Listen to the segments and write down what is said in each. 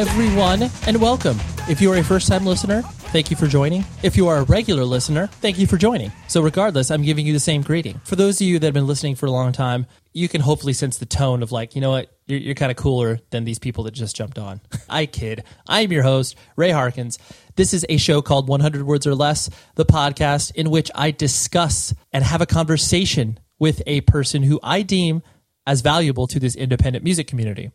Everyone, and welcome. If you are a first time listener, thank you for joining. If you are a regular listener, thank you for joining. So, regardless, I'm giving you the same greeting. For those of you that have been listening for a long time, you can hopefully sense the tone of like, you know what, you're, you're kind of cooler than these people that just jumped on. I kid. I am your host, Ray Harkins. This is a show called 100 Words or Less, the podcast in which I discuss and have a conversation with a person who I deem as valuable to this independent music community.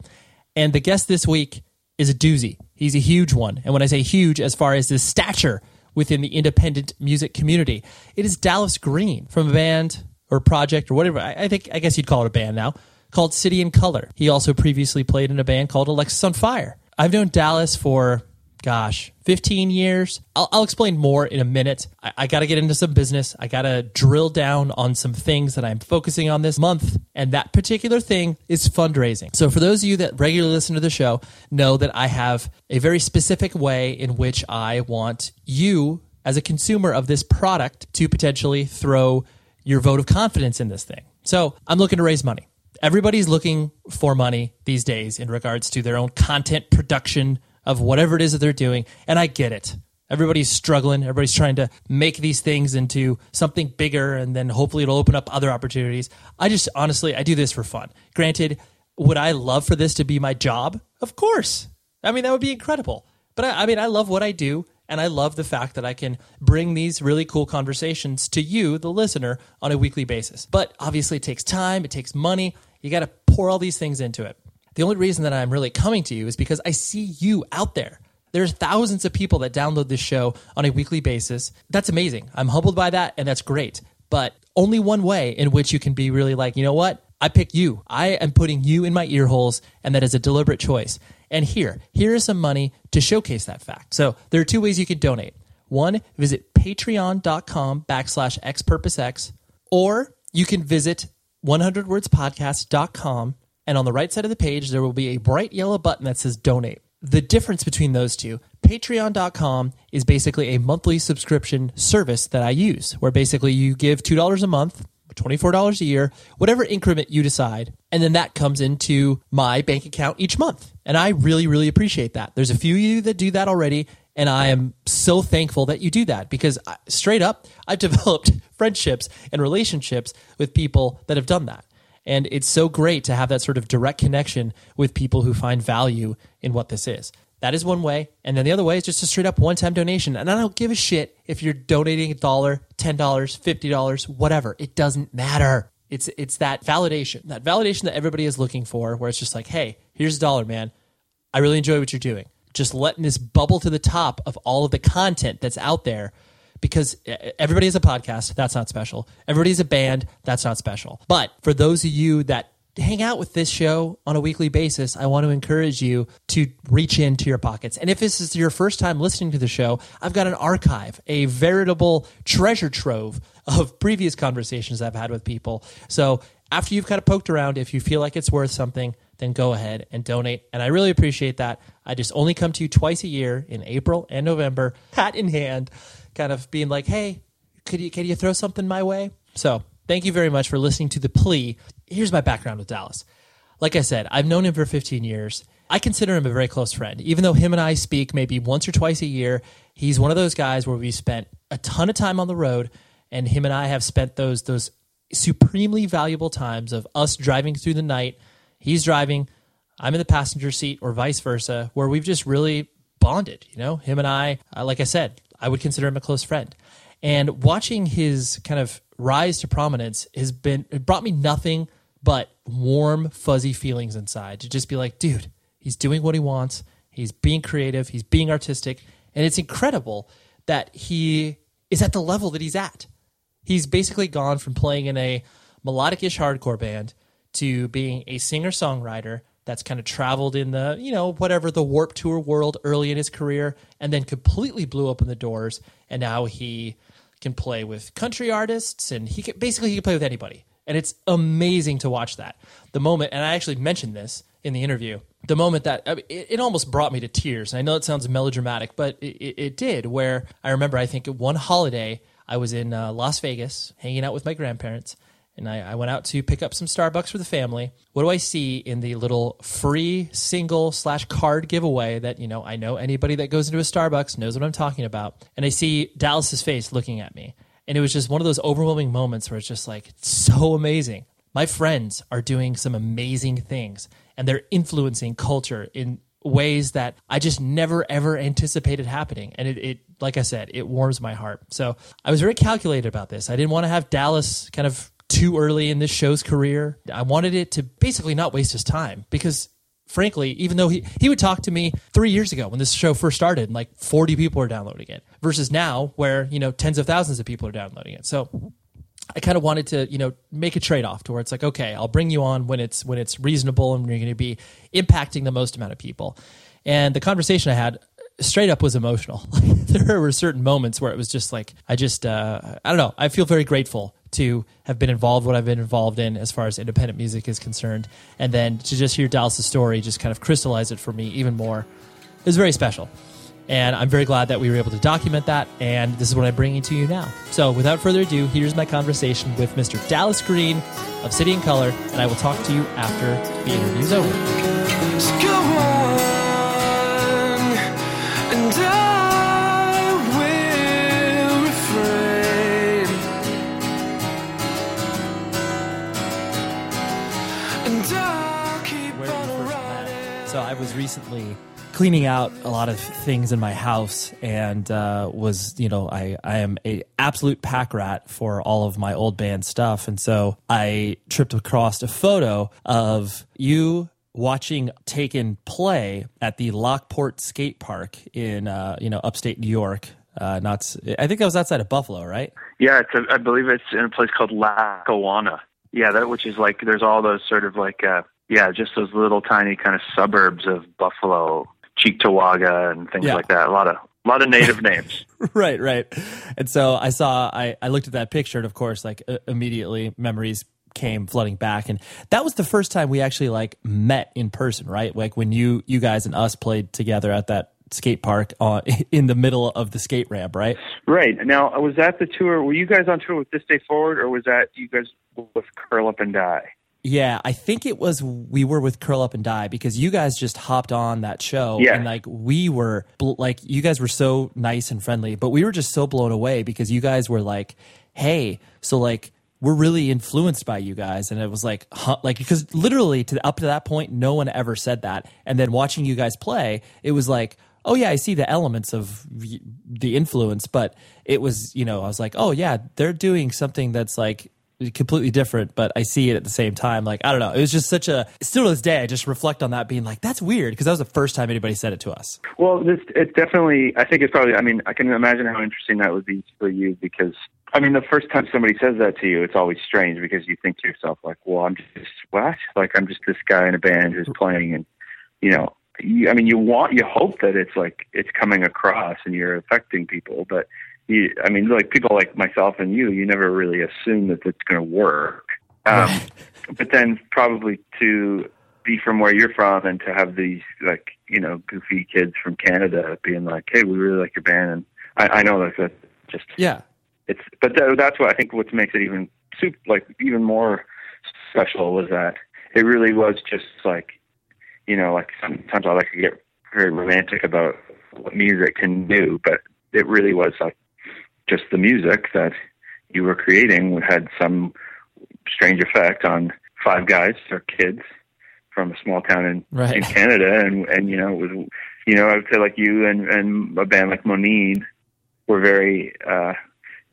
And the guest this week is a doozy. He's a huge one. And when I say huge, as far as his stature within the independent music community, it is Dallas Green from a band or project or whatever. I, think, I guess you'd call it a band now called City and Colour. He also previously played in a band called Alexisonfire. I've known Dallas for gosh, 15 years. I'll, I'll explain more in a minute. I, I got to get into some business. I got to drill down on some things that I'm focusing on this month. And that particular thing is fundraising. So, for those of you that regularly listen to the show, know that I have a very specific way in which I want you, as a consumer of this product, to potentially throw your vote of confidence in this thing. So, I'm looking to raise money. Everybody's looking for money these days in regards to their own content production of whatever it is that they're doing. And I get it. Everybody's struggling. Everybody's trying to make these things into something bigger, and then hopefully it'll open up other opportunities. I just honestly, I do this for fun. Granted, would I love for this to be my job? Of course. I mean, that would be incredible. But I, I mean, I love what I do, and I love the fact that I can bring these really cool conversations to you, the listener, on a weekly basis. But obviously, it takes time, it takes money. You got to pour all these things into it. The only reason that I'm really coming to you is because I see you out there. There's thousands of people that download this show on a weekly basis. That's amazing. I'm humbled by that, and that's great. But only one way in which you can be really like, you know what? I pick you. I am putting you in my ear holes, and that is a deliberate choice. And here, here is some money to showcase that fact. So there are two ways you can donate. One, visit patreon.com backslash xpurposex, or you can visit 100wordspodcast.com and on the right side of the page, there will be a bright yellow button that says donate. The difference between those two, patreon.com is basically a monthly subscription service that I use, where basically you give $2 a month, $24 a year, whatever increment you decide, and then that comes into my bank account each month. And I really, really appreciate that. There's a few of you that do that already, and I am so thankful that you do that because uh, straight up, I've developed friendships and relationships with people that have done that. And it's so great to have that sort of direct connection with people who find value in what this is. That is one way. And then the other way is just a straight up one time donation. And I don't give a shit if you're donating a dollar, $10, $50, whatever. It doesn't matter. It's, it's that validation, that validation that everybody is looking for, where it's just like, hey, here's a dollar, man. I really enjoy what you're doing. Just letting this bubble to the top of all of the content that's out there because everybody has a podcast. That's not special. Everybody Everybody's a band. That's not special. But for those of you that hang out with this show on a weekly basis, I want to encourage you to reach into your pockets. And if this is your first time listening to the show, I've got an archive, a veritable treasure trove of previous conversations I've had with people. So after you've kind of poked around, if you feel like it's worth something, then go ahead and donate. And I really appreciate that. I just only come to you twice a year in April and November, hat in hand kind of being like, "Hey, could you can you throw something my way?" So thank you very much for listening to the plea. Here's my background with Dallas. Like I said, I've known him for 15 years. I consider him a very close friend. Even though him and I speak maybe once or twice a year, he's one of those guys where we spent a ton of time on the road, and him and I have spent those those supremely valuable times of us driving through the night. He's driving, I'm in the passenger seat, or vice versa, where we've just really bonded. You know, him and I, uh, like I said, I would consider him a close friend. And watching his kind of rise to prominence has been it brought me nothing but warm, fuzzy feelings inside to just be like, dude, he's doing what he wants. He's being creative. He's being artistic. And it's incredible that he is at the level that he's at. He's basically gone from playing in a melodic ish hardcore band to being a singer songwriter that's kind of traveled in the, you know, whatever the Warped Tour world early in his career and then completely blew open the doors. And now he can play with country artists and he can basically he can play with anybody. And it's amazing to watch that. The moment, and I actually mentioned this in the interview, the moment that I mean, it, it, almost brought me to tears. I know it sounds melodramatic, but it, it, it, did. Where I remember, I think one holiday I was in uh, Las Vegas hanging out with my grandparents, and I, I went out to pick up some Starbucks for the family. What do I see in the little free single slash card giveaway that, you know, I know anybody that goes into a Starbucks knows what I'm talking about. And I see Dallas's face looking at me. And it was just one of those overwhelming moments where it's just like, it's so amazing. My friends are doing some amazing things and they're influencing culture in ways that I just never ever anticipated happening. And it, it, like I said, it warms my heart. So I was very calculated about this. I didn't want to have Dallas kind of too early in this show's career. I wanted it to basically not waste his time because frankly, even though he, he would talk to me three years ago when this show first started and like 40 people are downloading it versus now where, you know, tens of thousands of people are downloading it. So I kind of wanted to, you know, make a trade off to where it's like, okay, I'll bring you on when it's when it's reasonable and you're going to be impacting the most amount of people. And the conversation I had straight up was emotional. there were certain moments where it was just like I just uh, I don't know. I feel very grateful to have been involved what I've been involved in as far as independent music is concerned, and then to just hear Dallas' story just kind of crystallize it for me even more. Was very special. And I'm very glad that we were able to document that. And this is what I'm bringing to you now. So, without further ado, here's my conversation with Mr. Dallas Green of City and Colour. And I will talk to you after the interview's over. Was recently cleaning out a lot of things in my house and uh, was you know I, I am a absolute pack rat for all of my old band stuff. And so i tripped across a photo of you watching taken play at the lockport skate park in uh, you know upstate new york. Uh, not i think that was outside of buffalo right? Yeah it's a, I believe it's in a place called lackawanna. Yeah that which is like there's all those sort of like uh yeah, just those little tiny kind of suburbs of Buffalo, Cheektowaga, and things Yeah. like that. A lot of a lot of native names. right right and so i saw i, I looked at that picture and of course like uh, immediately memories came flooding back and that was the first time we actually like met in person right like when you you guys and us played together at that skate park on in the middle of the skate ramp right Right now, was that the tour? Were you guys on tour with This Day Forward, or was that you guys with Curl Up and Die? Yeah i think it was we were with curl up and die because you guys just hopped on that show Yeah. and like we were bl- like you guys were so nice and friendly but we were just so blown away because you guys were like hey so like we're really influenced by you guys and it was like huh, like because literally to up to that point no one ever said that and then watching you guys play it was like oh yeah i see the elements of the influence but it was you know i was like oh yeah they're doing something that's like completely different but i see it at the same time like i don't know it was just such a still to this day i just reflect on that being like that's weird because that was the first time anybody said it to us Well, this it definitely. I think it's probably. I mean, I can imagine how interesting that would be for you because. I mean, the first time somebody says that to you, it's always strange because you think to yourself, like, "Well, I'm just what? Like, I'm just this guy in a band who's playing, and you know, you, I mean, you want, you hope that it's like it's coming across and you're affecting people, but you, I mean, like people like myself and you, you never really assume that it's going to work. Um, but then probably to be from where you're from and to have these like you know goofy kids from Canada being like, "Hey, we really like your band," and I, I know that that's just yeah. it's, but that, that's what I think what makes it even soup like even more special was that it really was just like you know like sometimes I like to get very romantic about what music can do, but it really was like just the music that you were creating had some strange effect on five guys or kids from a small town in, Right. in Canada, and and you know it was you know I would say like you and and a band like Moneen were very uh,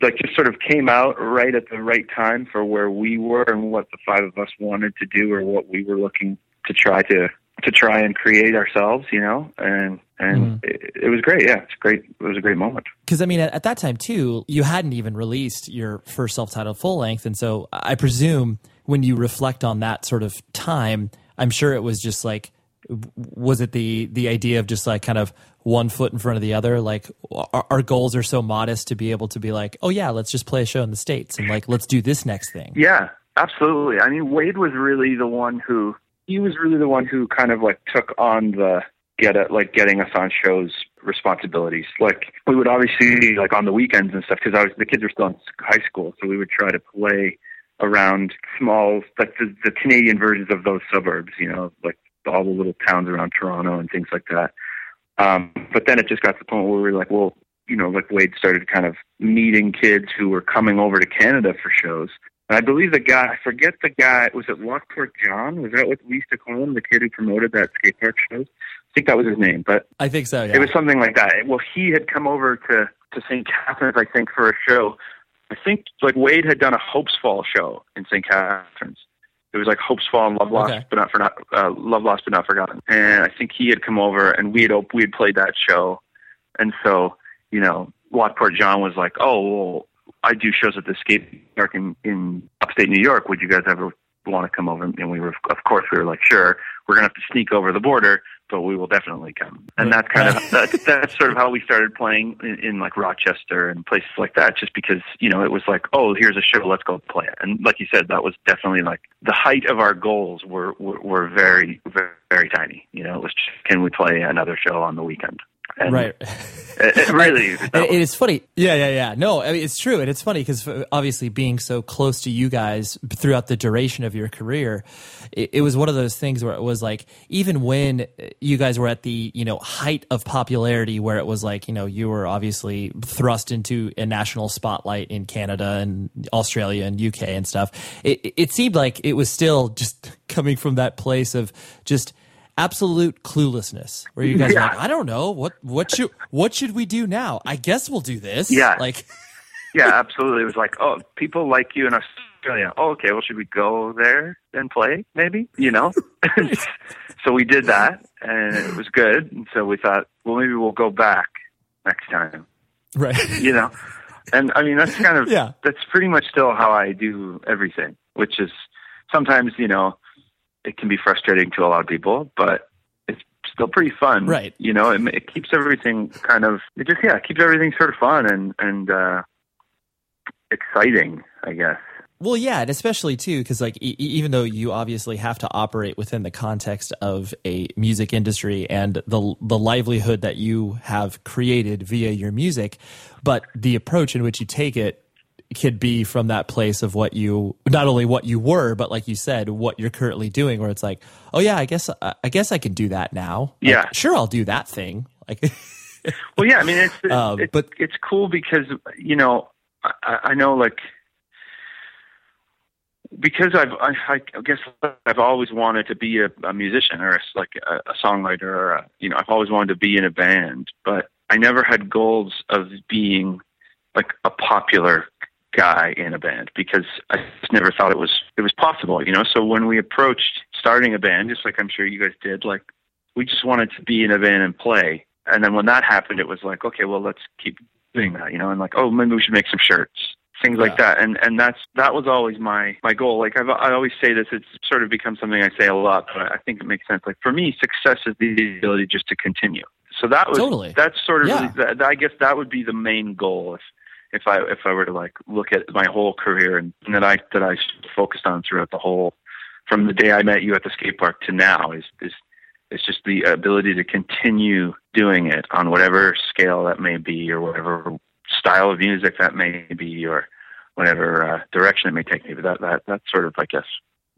like just sort of came out right at the right time for where we were and what the five of us wanted to do or what we were looking to try to to try and create ourselves, you know, and and mm-hmm. it, it was great. Yeah, it's great. It was a great moment. because I mean, at, at that time too, you hadn't even released your first self-titled full length, and so I presume when you reflect on that sort of time, I'm sure it was just like, was it the the idea of just like kind of one foot in front of the other? Like our, our goals are so modest to be able to be like, oh yeah, let's just play a show in the states, and like let's do this next thing. Yeah, absolutely. I mean, Wade was really the one who he was really the one who kind of like took on the get it like getting us on shows responsibilities. Like we would obviously like on the weekends and stuff because I was the kids were still in high school, so we would try to play around small, like the, the Canadian versions of those suburbs, you know, like all the little towns around Toronto and things like that. Um, but then it just got to the point where we were like, well, you know, like Wade started kind of meeting kids who were coming over to Canada for shows. And I believe the guy, I forget the guy, was it Lockport John? Was that what we used to call him, the kid who promoted that skate park shows? I think that was his name, but I think so. Yeah. it was something like that. Well, he had come over to to St. Catharines, I think, for a show. I think like Wade had done a Hopes Fall show in St. Catharines. It was like Hopes Fall and Love Lost, Okay. but not for not uh, Love Lost, but not forgotten. And I think he had come over, and we had we had played that show, and so you know, Lockport John was like, "Oh, well, I do shows at the skate park in, in upstate New York. Would you guys ever want to come over?" And we were, of course, we were like, "Sure." We're gonna have to sneak over the border, but we will definitely come. And that's kind of that's, that's sort of how we started playing in, in like Rochester and places like that. Just because you know it was like, "Oh, here's a show, let's go play it." And like you said, that was definitely like the height of our goals were were, were very, very very tiny. You know, it was just, can we play another show on the weekend? And right. It, it really. it, it is funny. Yeah, yeah, yeah. No, I mean, it's true. And it's funny because obviously being so close to you guys throughout the duration of your career, it, it was one of those things where it was like, even when you guys were at the, you know, height of popularity where it was like, you know, you were obviously thrust into a national spotlight in Canada and Australia and UK and stuff, it, it seemed like it was still just coming from that place of just absolute cluelessness where you guys Yeah. are like, I don't know what what should what should we do now? I guess we'll do this. Yeah. like yeah, absolutely. It was like, oh, people like you in Australia. Oh, okay. Well, should we go there and play? Maybe you know. so we did that, and it was good. And so we thought, well, maybe we'll go back next time. right. You know. And I mean, that's kind of Yeah. that's pretty much still how I do everything, which is sometimes you know it can be frustrating to a lot of people, but it's still pretty fun, Right. You know, it, it keeps everything kind of it just yeah, it keeps everything sort of fun and and uh, exciting, I guess. Well, yeah, and especially too, because like e- even though you obviously have to operate within the context of a music industry and the the livelihood that you have created via your music, but the approach in which you take it could be from that place of what you not only what you were, but like you said, what you're currently doing. Where it's like, oh yeah, I guess I guess I can do that now. Like, Yeah. sure, I'll do that thing. Like, Well, yeah, I mean, it's it's, Um, it's, but- it's cool because you know I, I know like because I've I, I guess I've always wanted to be a, a musician or a, like a, a songwriter or a, you know I've always wanted to be in a band, but I never had goals of being like a popular guy in a band because I just never thought it was it was possible, you know. So when we approached starting a band, just like I'm sure you guys did, like we just wanted to be in a band and play. And then when that happened, it was like, okay, well, let's keep doing that, you know, and like, oh, maybe we should make some shirts, things like that. And and that's that was always my my goal. Like I've, I always say this, it's sort of become something I say a lot, but I think it makes sense. Like for me, success is the ability just to continue. So that was Totally. that's sort of Yeah. that, I guess that would be the main goal if if I if I were to like look at my whole career and, and that I that I focused on throughout the whole from the day I met you at the skate park to now is is it's just the ability to continue doing it on whatever scale that may be or whatever style of music that may be or whatever uh, direction it may take me. But that, that that's sort of I guess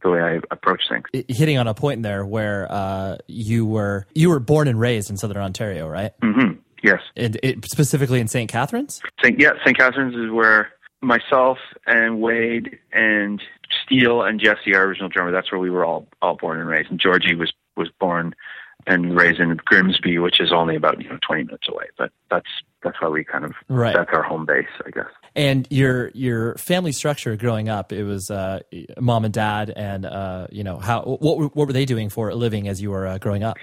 the way I approach things. hitting on a point there where uh, you were you were born and raised in Southern Ontario, right? Mm hmm Yes. And it, specifically in St. Catharines. St. Yeah, St. Catharines is where myself and Wade and Steele and Jesse, our original drummer, that's where we were all all born and raised. And Georgie was was born and raised in Grimsby, which is only about you know twenty minutes away. But that's that's why we kind of Right. that's our home base, I guess. And your your family structure growing up, it was uh, mom and dad, and uh, you know how what were- what were they doing for a living as you were uh, growing up?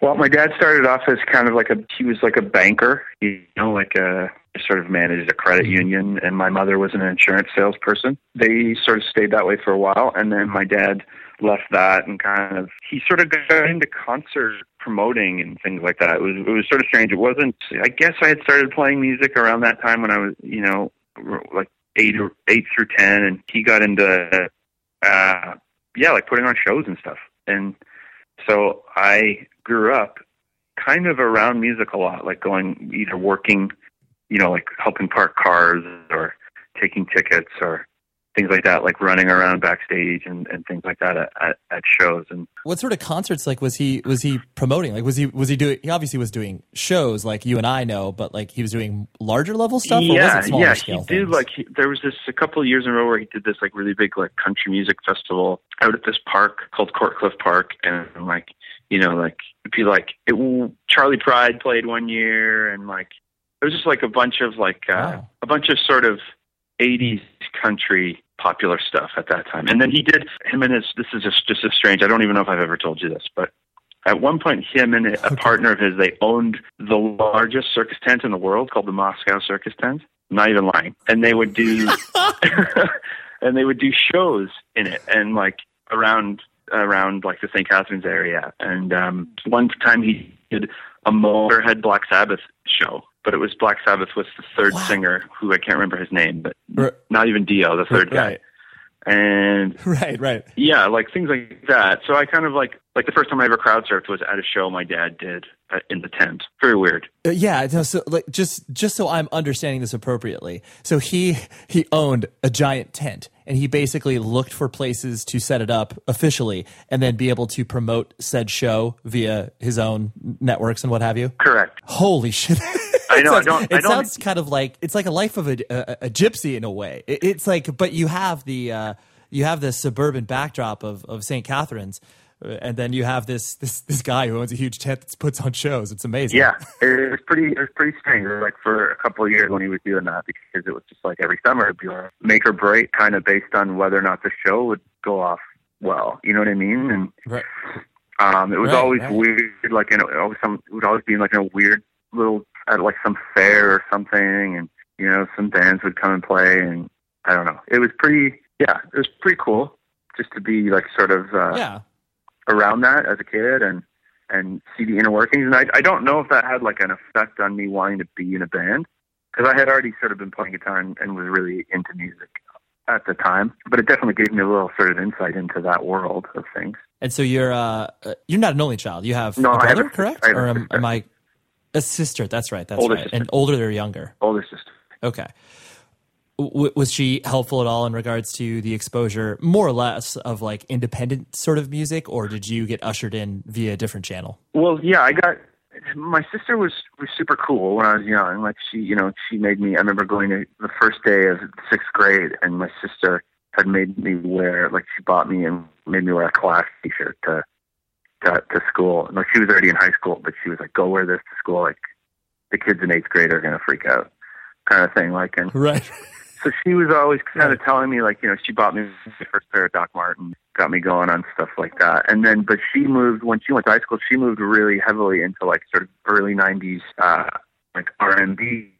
Well, my dad started off as kind of like a he was like a banker, you know, like a sort of managed a credit union, and my mother was an insurance salesperson. They sort of stayed that way for a while, and then my dad left that and kind of he sort of got into concert promoting and things like that. It was it was sort of strange. It wasn't. I guess I had started playing music around that time when I was, you know, like eight or eight through ten, and he got into, uh, yeah, like putting on shows and stuff, and so I grew up kind of around music a lot, like going either working, you know, like helping park cars or taking tickets or things like that, like running around backstage and, and things like that at, at, at shows. And what sort of concerts like was he was he promoting? Like was he was he doing? He obviously was doing shows like you and I know, but like he was doing larger level stuff. yeah, yeah, he did. Things? Like he, there was this a couple of years in a row where he did this like really big like country music festival out at this park called Courtcliffe Park, and like you know like it'd be like it, Charley Pride played one year, and like it was just like a bunch of like uh, wow. a bunch of sort of 80s country popular stuff at that time. And then he did him and his. This is just just as strange. I don't even know if I've ever told you this, but at one point, him and a partner of his they owned the largest circus tent in the world called the Moscow Circus Tent. not even lying. And they would do and they would do shows in it and like around around like the St. Catharines area. And um, one time he did a Motorhead Black Sabbath show but it was Black Sabbath with the third wow. singer, who I can't remember his name, but not even Dio, the third right. guy. And right, right, yeah, like things like that. So I kind of like like the first time I ever crowd surfed was at a show my dad did uh, in the tent. Very weird. Uh, yeah, no, so like just just so I'm understanding this appropriately. So he he owned a giant tent and he basically looked for places to set it up officially and then be able to promote said show via his own networks and what have you. Correct. Holy shit. I know. I don't. It I don't, sounds kind of like it's like a life of a, a, a gypsy in a way. It, it's like, but you have the uh, you have the suburban backdrop of of St. Catharines, and then you have this this this guy who owns a huge tent that puts on shows. It's amazing. Yeah, it was pretty. It was pretty strange. Like for a couple of years when he was doing that, because it was just like every summer it'd be like make or break, kind of based on whether or not the show would go off well. You know what I mean? And right. um, it was right, always right. weird. Like you know, always some it would always be in like a weird little at like some fair or something, and you know some bands would come and play, and I don't know. It was pretty, yeah, it was pretty cool just to be like sort of uh, yeah around that as a kid and and see the inner workings. And I I don't know if that had like an effect on me wanting to be in a band because I had already sort of been playing guitar and, and was really into music at the time, but it definitely gave me a little sort of insight into that world of things. And so you're uh, you're not an only child. You have no, a brother, a, correct? or am, am, I a sister. That's right. That's older right. Sister. And older or younger? Older sister. Okay. W- was she helpful at all in regards to the exposure, more or less, of like independent sort of music, or did you get ushered in via a different channel? Well, yeah, I got. My sister was was super cool when I was young. Like she, you know, she made me. I remember going to the first day of sixth grade, and my sister had made me wear like she bought me and made me wear a class T-shirt to to, to school. Like she was already in high school, but she was like, "Go wear this to school. Like the kids in eighth grade are gonna freak out," kind of thing. Like, and right. So she was always kind of telling me, like, you know, she bought me the first pair of Doc Martens, got me going on stuff like that. And then, but she moved when she went to high school. She moved really heavily into like sort of early '90s, uh, like R and B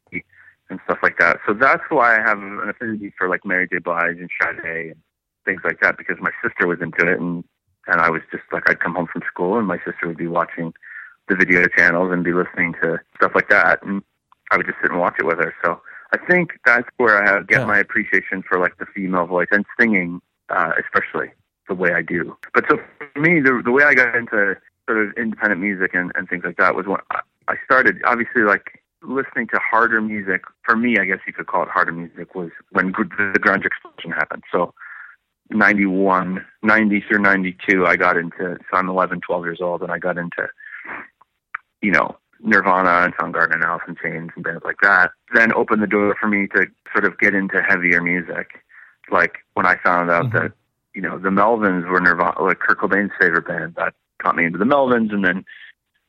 and stuff like that. So that's why I have an affinity for like Mary J. Blige and Sade and things like that because my sister was into it and and I was just like I'd come home from school and my sister would be watching the video channels and be listening to stuff like that, and I would just sit and watch it with her. So I think that's where I have, get yeah. my appreciation for like the female voice and singing, uh, especially the way I do. But so for me, the the way I got into sort of independent music and, and things like that was when I started. Obviously, like listening to harder music for me, I guess you could call it harder music was when the grunge explosion happened. So 91, 90 through 92, I got into, so I'm 11, 12 years old, and I got into, you know, Nirvana and Soundgarden and Alice in Chains and bands like that. Then opened the door for me to sort of get into heavier music. Like when I found out mm-hmm. that, you know, the Melvins were Nirvana, like Kurt Cobain's favorite band, that got me into the Melvins. And then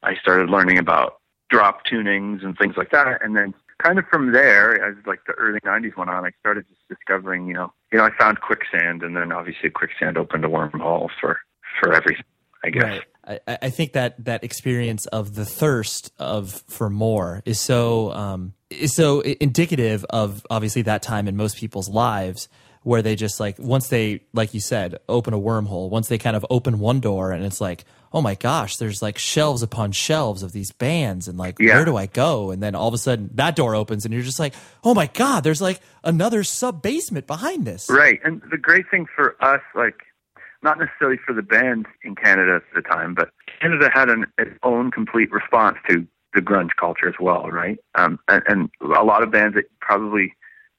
I started learning about drop tunings and things like that. And then kind of from there, as like the early '90s went on, I started just discovering, you know, you know, I found quicksand, and then obviously quicksand opened a wormhole for for everything. I guess. Right. I, I think that that experience of the thirst of for more is so um, is so indicative of obviously that time in most people's lives where they just like once they like you said open a wormhole once they kind of open one door and it's like oh my gosh, there's like shelves upon shelves of these bands, and like, yeah. where do I go? And then all of a sudden, that door opens, and you're just like, oh my god, there's like another sub basement behind this. Right, and the great thing for us, like, not necessarily for the band in Canada at the time, but Canada had an, its own complete response to the grunge culture as well, right? Um, and, and a lot of bands that probably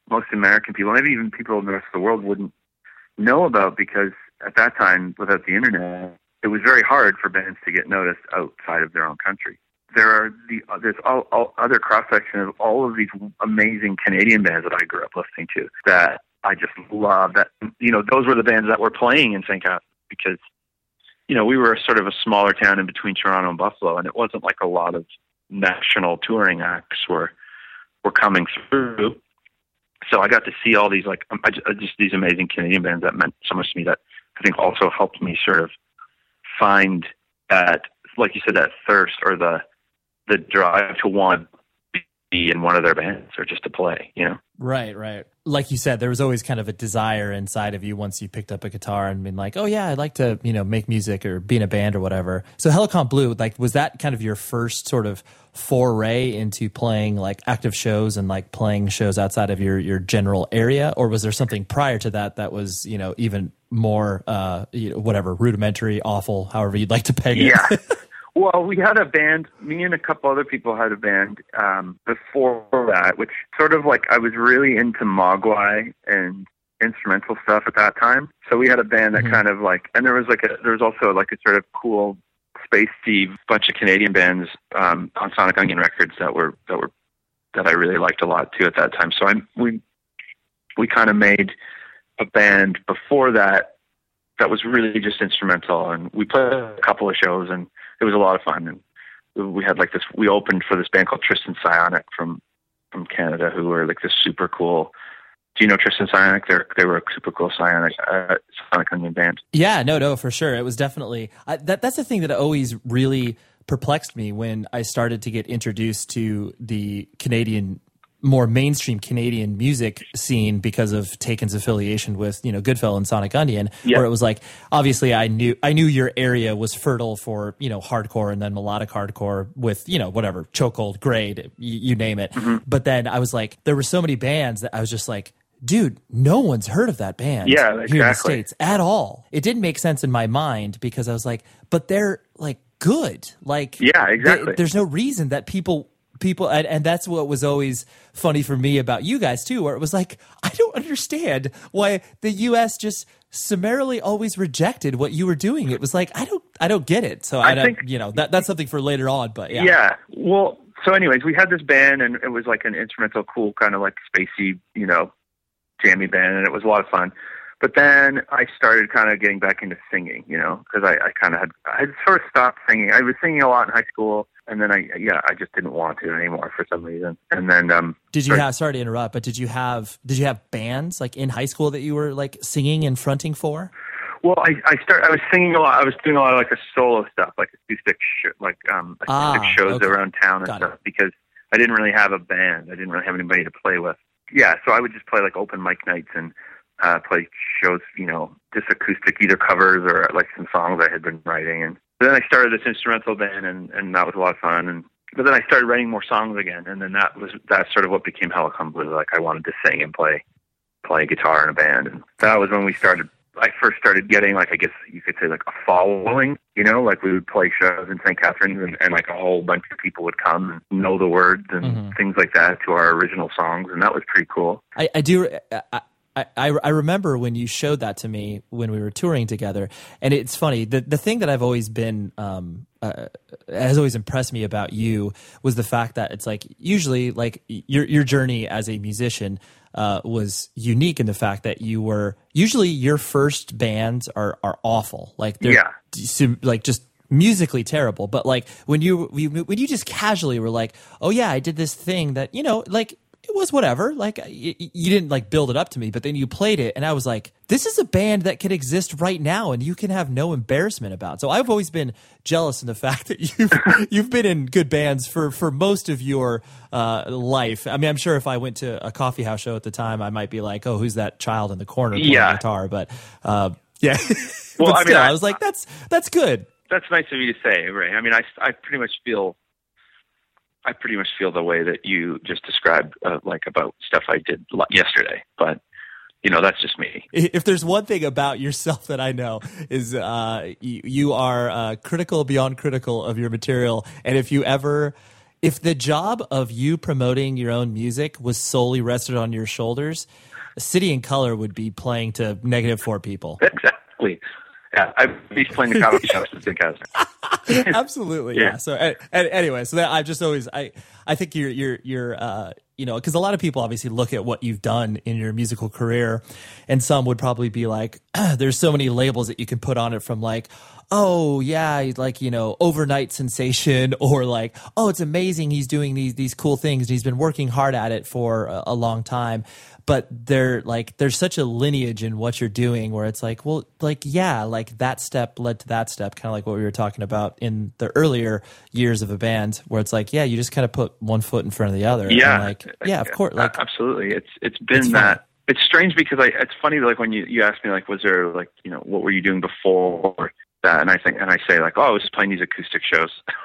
most American people, maybe even people in the rest of the world, wouldn't know about because at that time, without the internet, it was very hard for bands to get noticed outside of their own country. There are the there's all, all other cross section of all of these amazing Canadian bands that I grew up listening to that I just love. That you know, those were the bands that were playing in St. Catharines because you know we were sort of a smaller town in between Toronto and Buffalo, and it wasn't like a lot of national touring acts were were coming through. So I got to see all these like I just, just these amazing Canadian bands that meant so much to me that I think also helped me sort of find that, like you said, that thirst or the the drive to want be in one of their bands or just to play, you know? Right, right. Like you said, there was always kind of a desire inside of you once you picked up a guitar and been like, oh yeah, I'd like to, you know, make music or be in a band or whatever. So Helicon Blue, like, was that kind of your first sort of foray into playing like active shows and like playing shows outside of your your general area, or was there something prior to that that was, you know, even more, uh, you know, whatever, rudimentary, awful, however you'd like to peg it? Yeah. Well, we had a band. Me and a couple other people had a band um, before that, which sort of like I was really into Mogwai and instrumental stuff at that time. So we had a band that mm-hmm. kind of like, and there was like a there was also like a sort of cool spacey bunch of Canadian bands um, on Sonic Unyon Records that were that were that I really liked a lot too at that time. So I we we kind of made a band before that that was really just instrumental, and we played a couple of shows and it was a lot of fun. And we had like this. We opened for this band called Tristan Psionic from from Canada, who were like this super cool. Do you know Tristan Psionic? They're, they were a super cool Psionic uh, Sonic Unyon band. Yeah, no, no, for sure. It was definitely that. That's the thing that always really perplexed me when I started to get introduced to the Canadian more mainstream Canadian music scene because of Taken's affiliation with you know Goodfellow and Sonic Unyon, yep. where it was like obviously I knew I knew your area was fertile for you know hardcore and then melodic hardcore with you know whatever chokehold grade you, you name it, mm-hmm. but then I was like there were so many bands that I was just like dude, no one's heard of that band yeah, exactly. here in the States at all. It didn't make sense in my mind because I was like, but they're like good. Like, yeah, exactly. They, there's no reason that people people and, and that's what was always funny for me about you guys too where it was like i don't understand why the us just summarily always rejected what you were doing. It was like i don't i don't get it. So i, I don't think, you know that that's something for later on but yeah. Yeah. Well so anyways we had this band and it was like an instrumental cool kind of like spacey you know jammy band and it was a lot of fun. But then I started kind of getting back into singing, you know, because I, I kind of had I had sort of stopped singing. I was singing a lot in high school, and then I yeah I just didn't want to anymore for some reason. And then um, did you have sorry to interrupt, but did you have did you have bands like in high school that you were like singing and fronting for? Well, I I start I was singing a lot. I was doing a lot of like a solo stuff, like acoustic sh- like um acoustic ah, shows okay. around town and Got stuff it. because I didn't really have a band. I didn't really have anybody to play with. Yeah, so I would just play like open mic nights and uh, play shows, you know, just acoustic, either covers or like some songs I had been writing. And then I started this instrumental band, and and that was a lot of fun. And but then I started writing more songs again, and then that was that's sort of what became Helicon Blue. Like I wanted to sing and play play guitar in a band, and that was when we started. I first started getting like I guess you could say like a following, you know, like we would play shows in St. Catharines and, and like a whole bunch of people would come and know the words and mm-hmm. things like that to our original songs, and that was pretty cool. I, I do. I, I, I, remember when you showed that to me when we were touring together, and it's funny. the The thing that I've always been um, uh, has always impressed me about you was the fact that it's like usually like your your journey as a musician uh, was unique in the fact that you were usually your first bands are are awful, like they're yeah. like just musically terrible. But like when you when you just casually were like, oh yeah, I did this thing that you know like it was whatever. Like you, you, didn't like build it up to me, but then you played it, and I was like, this is a band that can exist right now, and you can have no embarrassment about. So I've always been jealous in the fact that you've you've been in good bands for for most of your uh, life. I mean, I'm sure if I went to a coffee house show at the time, I might be like, oh, who's that child in the corner playing yeah. guitar? But uh, yeah, well, I mean, I, I was like, that's that's good. That's nice of you to say, Ray. I mean, I I pretty much feel I pretty much feel the way that you just described, uh, like about stuff I did yesterday. But you know, that's just me. If there's one thing about yourself that I know is uh, you, you, are uh, critical beyond critical of your material, and if you ever, if the job of you promoting your own music was solely rested on your shoulders, City and Colour would be playing to negative four people. Exactly. Yeah, I'd be playing the comedy shows to think Absolutely, yeah. yeah. So, and, and anyway, so that I've just always I I think you're you're you're uh you know because a lot of people obviously look at what you've done in your musical career, and some would probably be like, there's so many labels that you can put on it from like oh yeah, like you know, overnight sensation, or like oh, it's amazing he's doing these these cool things. And he's been working hard at it for a, a long time. But they're like there's such a lineage in what you're doing where it's like, well, like yeah, like that step led to that step, kind of like what we were talking about in the earlier years of a band, where it's like, yeah, you just kind of put one foot in front of the other. Yeah, and like yeah, of course, like absolutely. It's it's been it's that it's strange because I it's funny like when you you ask me like was there like you know what were you doing before that and I think and I say like, oh, I was playing these acoustic shows.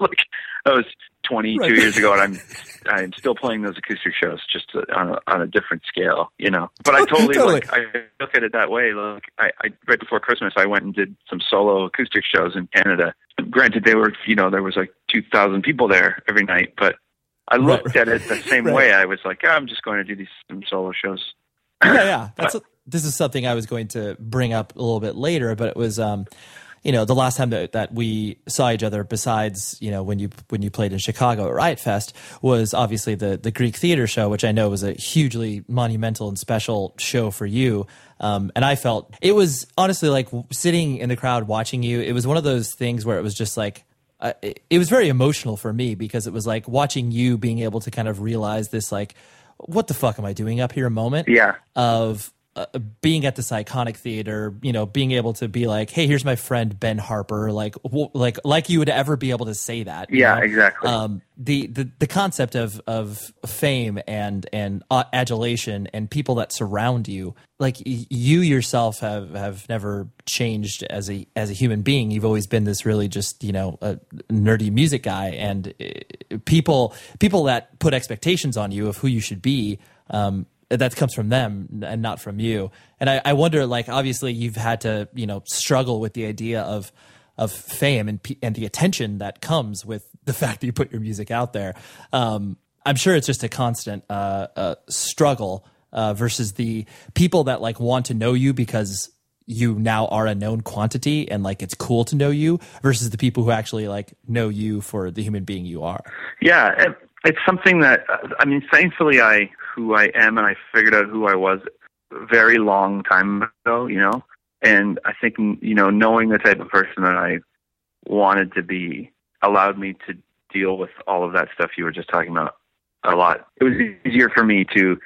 like that was 22 right. years ago, and I'm I'm still playing those acoustic shows, just on a, on a different scale, you know. But I totally, totally. like I look at it that way. Like I, I right before Christmas, I went and did some solo acoustic shows in Canada. Granted, they were you know there was like 2,000 people there every night, but I looked right. at it the same right. way. I was like, oh, I'm just going to do these some solo shows. Yeah, yeah. That's a, this is something I was going to bring up a little bit later, but it was, um, you know, the last time that, that we saw each other, besides you know when you when you played in Chicago at Riot Fest, was obviously the the Greek Theater show, which I know was a hugely monumental and special show for you. Um, and I felt it was honestly like sitting in the crowd watching you. It was one of those things where it was just like. Uh, it, it was very emotional for me because it was like watching you being able to kind of realize this like what the fuck am I doing up here moment? Yeah. Of uh, being at this iconic theater, you know, being able to be like, "Hey, here's my friend Ben Harper," like, w- like, like you would ever be able to say that. Yeah, know? exactly. Um, the, the the concept of of fame and and uh, adulation and people that surround you, like you yourself have have never changed as a as a human being. You've always been this really just you know a nerdy music guy, and uh, people people that put expectations on you of who you should be. Um, that comes from them and not from you. And I, I, wonder, like, obviously, you've had to, you know, struggle with the idea of of fame and and the attention that comes with the fact that you put your music out there. Um, I'm sure it's just a constant uh, uh, struggle uh, versus the people that like want to know you because you now are a known quantity and like it's cool to know you versus the people who actually like know you for the human being you are. Yeah, it's something that I mean. Thankfully, I who I am and I figured out who I was a very long time ago, you know. And I think you know, knowing the type of person that I wanted to be allowed me to deal with all of that stuff you were just talking about a lot. It was easier for me to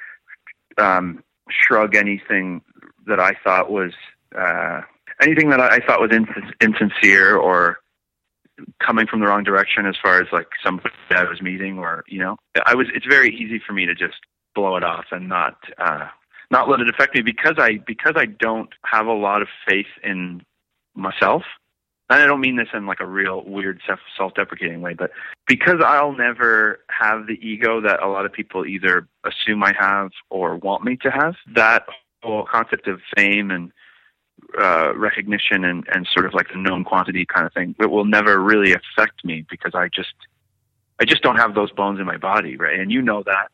um, shrug anything that I thought was uh, anything that I thought was ins- insincere or coming from the wrong direction as far as like somebody I was meeting or you know I was it's very easy for me to just blow it off and not uh, not let it affect me because I because I don't have a lot of faith in myself. And I don't mean this in like a real weird self self deprecating way, but because I'll never have the ego that a lot of people either assume I have or want me to have, that whole concept of fame and uh, recognition and, and sort of like the known quantity kind of thing, it will never really affect me because I just I just don't have those bones in my body, right? And you know that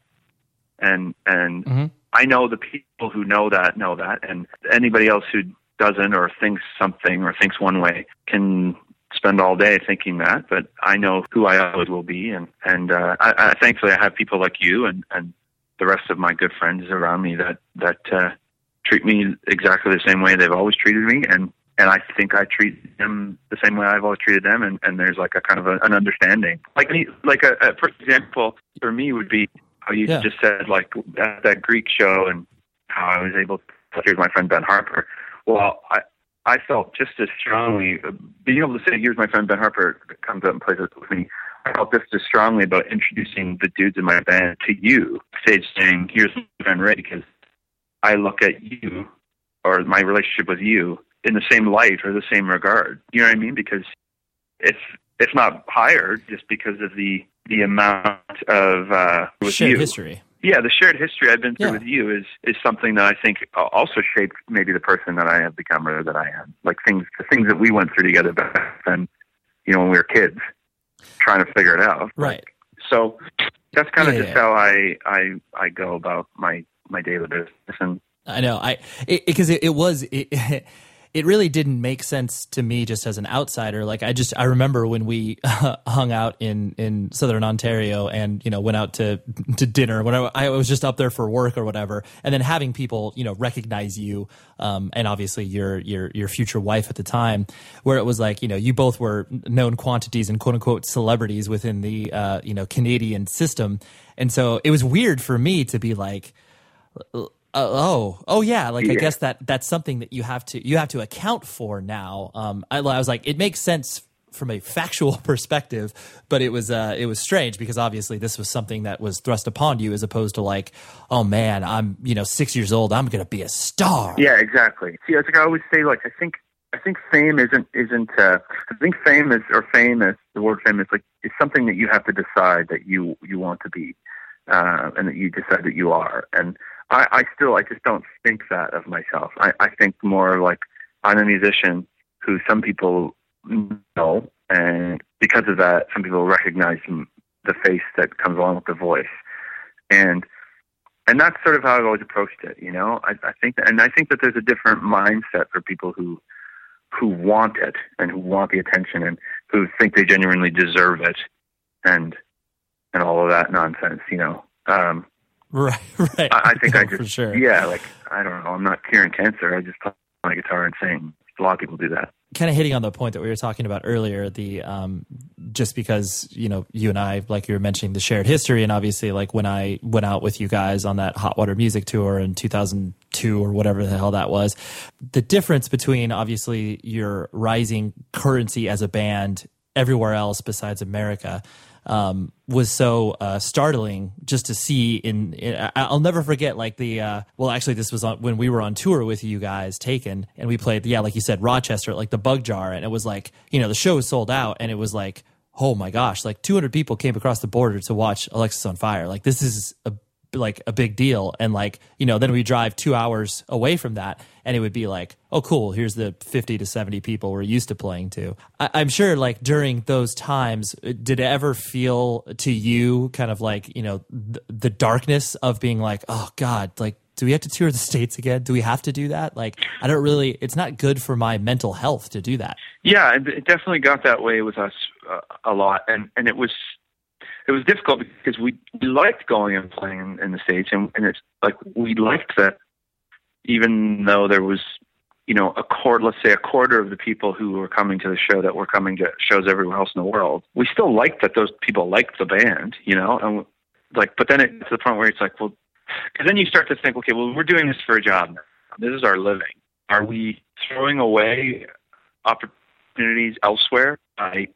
and and mm-hmm. I know the people who know that know that, and anybody else who doesn't or thinks something or thinks one way can spend all day thinking that. But I know who I always will be, and and uh, I, I, thankfully I have people like you and and the rest of my good friends around me that that uh, treat me exactly the same way they've always treated me, and and I think I treat them the same way I've always treated them, and, and there's like a kind of a, an understanding. Like like a, a for example for me would be how you yeah. just said like that, that Greek show and how I was able to here's my friend Ben Harper. Well, I I felt just as strongly uh, being able to say here's my friend Ben Harper comes up and plays with me. I felt just as strongly about introducing the dudes in my band to you, stage saying here's Ben Ray because I look at you or my relationship with you in the same light or the same regard. You know what I mean? Because it's it's not higher just because of the the amount of uh, with shared you. history. Yeah, the shared history I've been through yeah. with you is is something that I think also shaped maybe the person that I have become or that I am. Like things, the things that we went through together back then, you know, when we were kids, trying to figure it out. Right. So that's kind of yeah, just yeah. how I I I go about my my daily business. And I know I because it, it, it, was it, it really didn't make sense to me just as an outsider. Like I just I remember when we hung out in in southern Ontario and you know went out to to dinner when I, I, was just up there for work or whatever, and then having people you know recognize you um, and obviously your your your future wife at the time, where it was like you know you both were known quantities and quote unquote celebrities within the uh, you know Canadian system, and so it was weird for me to be like uh, oh, oh yeah. Like yeah. I guess that that's something that you have to you have to account for now. Um, I, I, was like, it makes sense from a factual perspective, but it was uh, it was strange because obviously this was something that was thrust upon you as opposed to like, oh man, I'm you know six years old, I'm gonna be a star. Yeah, exactly. See, like I always say, like I think I think fame isn't isn't. Uh, I think fame is or famous. The word famous like is something that you have to decide that you you want to be, uh, and that you decide that you are and I, I still, I just don't think that of myself. I, I think more like I'm a musician who some people know, and because of that, some people recognize the face that comes along with the voice, and and that's sort of how I've always approached it. You know, I, I think, that, and I think that there's a different mindset for people who who want it and who want the attention and who think they genuinely deserve it, and and all of that nonsense. You know. Um, Right, right. I, I think no, I just, for sure. yeah, like I don't know. I'm not curing cancer. I just play my guitar and sing. A lot of people do that. Kind of hitting on the point that we were talking about earlier. The um, just because you know you and I, like you were mentioning, the shared history, and obviously, like when I went out with you guys on that Hot Water Music Tour in 2002 or whatever the hell that was, the difference between obviously your rising currency as a band everywhere else besides America um, was so uh, startling just to see. In, in, I'll never forget like the uh, well, actually, this was on, when we were on tour with you guys, Taken, and we played yeah, like you said, Rochester, like the Bug Jar, and it was like you know the show was sold out, and it was like oh my gosh, like 200 people came across the border to watch Alexisonfire. Like this is a like a big deal. And like you know then we drive two hours away from that and it would be like oh cool here's the 50 to 70 people we're used to playing to. I, am sure like during those times uh, did it ever feel to you kind of like you know th- the darkness of being like oh god like do we have to tour the states again? Do we have to do that? Like i don't really it's not good for my mental health to do that. Yeah it definitely got that way with us uh, a lot. And and it was it was difficult because we, we liked going and playing in, in the states, and, and it's like we liked that, even though there was, you know, a quarter, let's say a quarter of the people who were coming to the show that were coming to shows everywhere else in the world. We still liked that those people liked the band, you know, and like, but then it's the point where it's like, well, because then you start to think, okay, well, we're doing this for a job. This is our living. Are we throwing away opportunities elsewhere by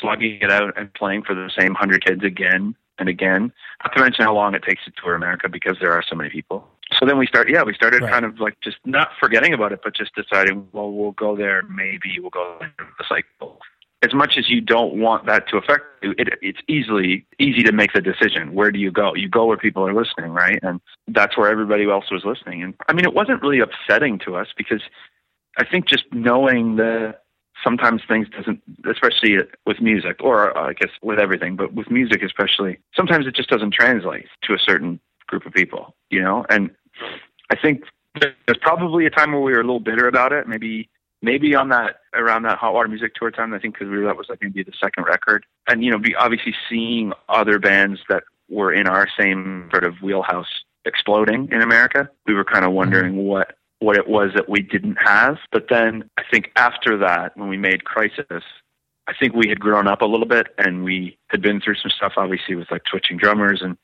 slugging it out and playing for the same hundred kids again and again. Not to mention how long it takes to tour America because there are so many people. So then we start, yeah, we started right. kind of like just not forgetting about it, but just deciding, well, we'll go there. Maybe we'll go there. The cycle. As much as you don't want that to affect you, it, it's easily easy to make the decision. Where do you go? You go where people are listening, right? And that's where everybody else was listening. And I mean, it wasn't really upsetting to us because I think just knowing the sometimes things doesn't, especially with music, or uh, I guess with everything, but with music especially, sometimes it just doesn't translate to a certain group of people, you know. And I think there's probably a time where we were a little bitter about it. Maybe, maybe on that around that Hot Water Music Tour time, I think because we were, that was like maybe the second record, and you know, be obviously seeing other bands that were in our same sort of wheelhouse exploding in America, we were kind of wondering mm-hmm. what what it was that we didn't have. But then I think after that, when we made Crisis, I think we had grown up a little bit and we had been through some stuff, obviously, with like twitching drummers. And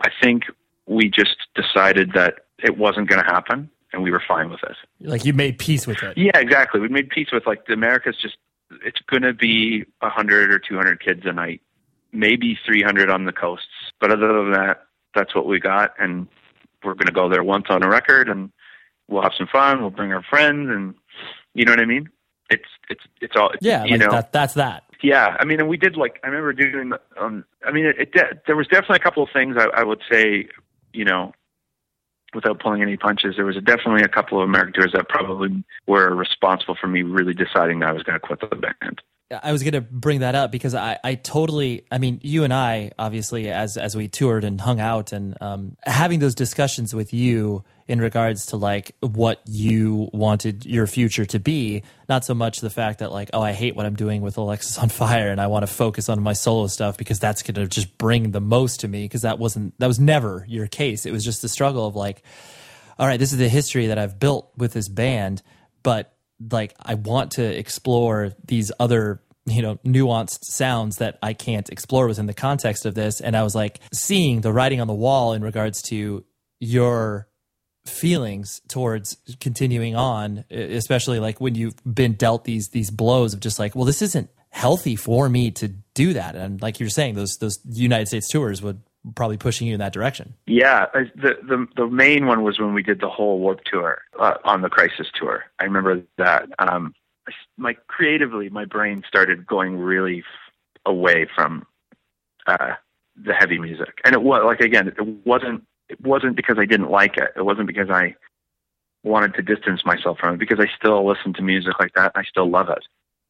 I think we just decided that it wasn't going to happen and we were fine with it. Like you made peace with it. Yeah, exactly. We made peace with like the America's just, it's going to be 100 or 200 kids a night, maybe 300 on the coasts. But other than that, that's what we got. And we're going to go there once on a record and we'll have some fun. We'll bring our friends, and you know what I mean. It's it's it's all it's, yeah. You like know that, that's that. Yeah, I mean, and we did like I remember doing. Um, I mean, it, it there was definitely a couple of things I, I would say, you know, without pulling any punches, there was a, definitely a couple of American tours that probably were responsible for me really deciding that I was going to quit the band. I was going to bring that up because I, I totally, I mean, you and I, obviously, as as we toured and hung out, and um, having those discussions with you in regards to like what you wanted your future to be, not so much the fact that like, oh, I hate what I'm doing with Alexisonfire and I want to focus on my solo stuff because that's going to just bring the most to me. Because that wasn't, that was never your case. It was just the struggle of like, all right, this is the history that I've built with this band, but like I want to explore these other you know nuanced sounds that I can't explore within the context of this and I was like seeing the writing on the wall in regards to your feelings towards continuing on especially like when you've been dealt these these blows of just like well this isn't healthy for me to do that and like you're saying those those United States tours would probably pushing you in that direction. Yeah, the the the main one was when we did the whole Warped Tour uh, on the Crisis tour. I remember that. Um, my creatively, my brain started going really f- away from uh, the heavy music, and it was like again, it wasn't it wasn't because I didn't like it. It wasn't because I wanted to distance myself from it because I still listen to music like that. I still love it.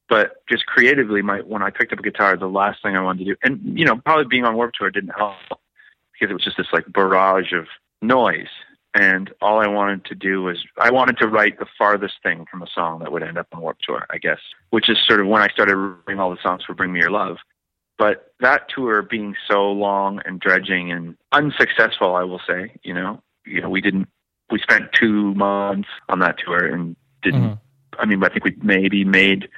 But just creatively, my when I picked up a guitar, the last thing I wanted to do, and you know, probably being on Warped Tour didn't help because it was just this like barrage of noise. And all I wanted to do was I wanted to write the farthest thing from a song that would end up on Warped Tour, I guess, which is sort of when I started writing all the songs for Bring Me Your Love. But that tour being so long and dredging and unsuccessful, I will say, you know, you know, we didn't. We spent two months on that tour and didn't. Mm-hmm. I mean, I think we maybe made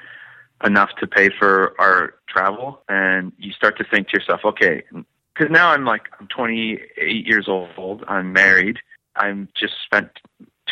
enough to pay for our travel and you start to think to yourself okay because now i'm like i'm 28 years old i'm married i'm just spent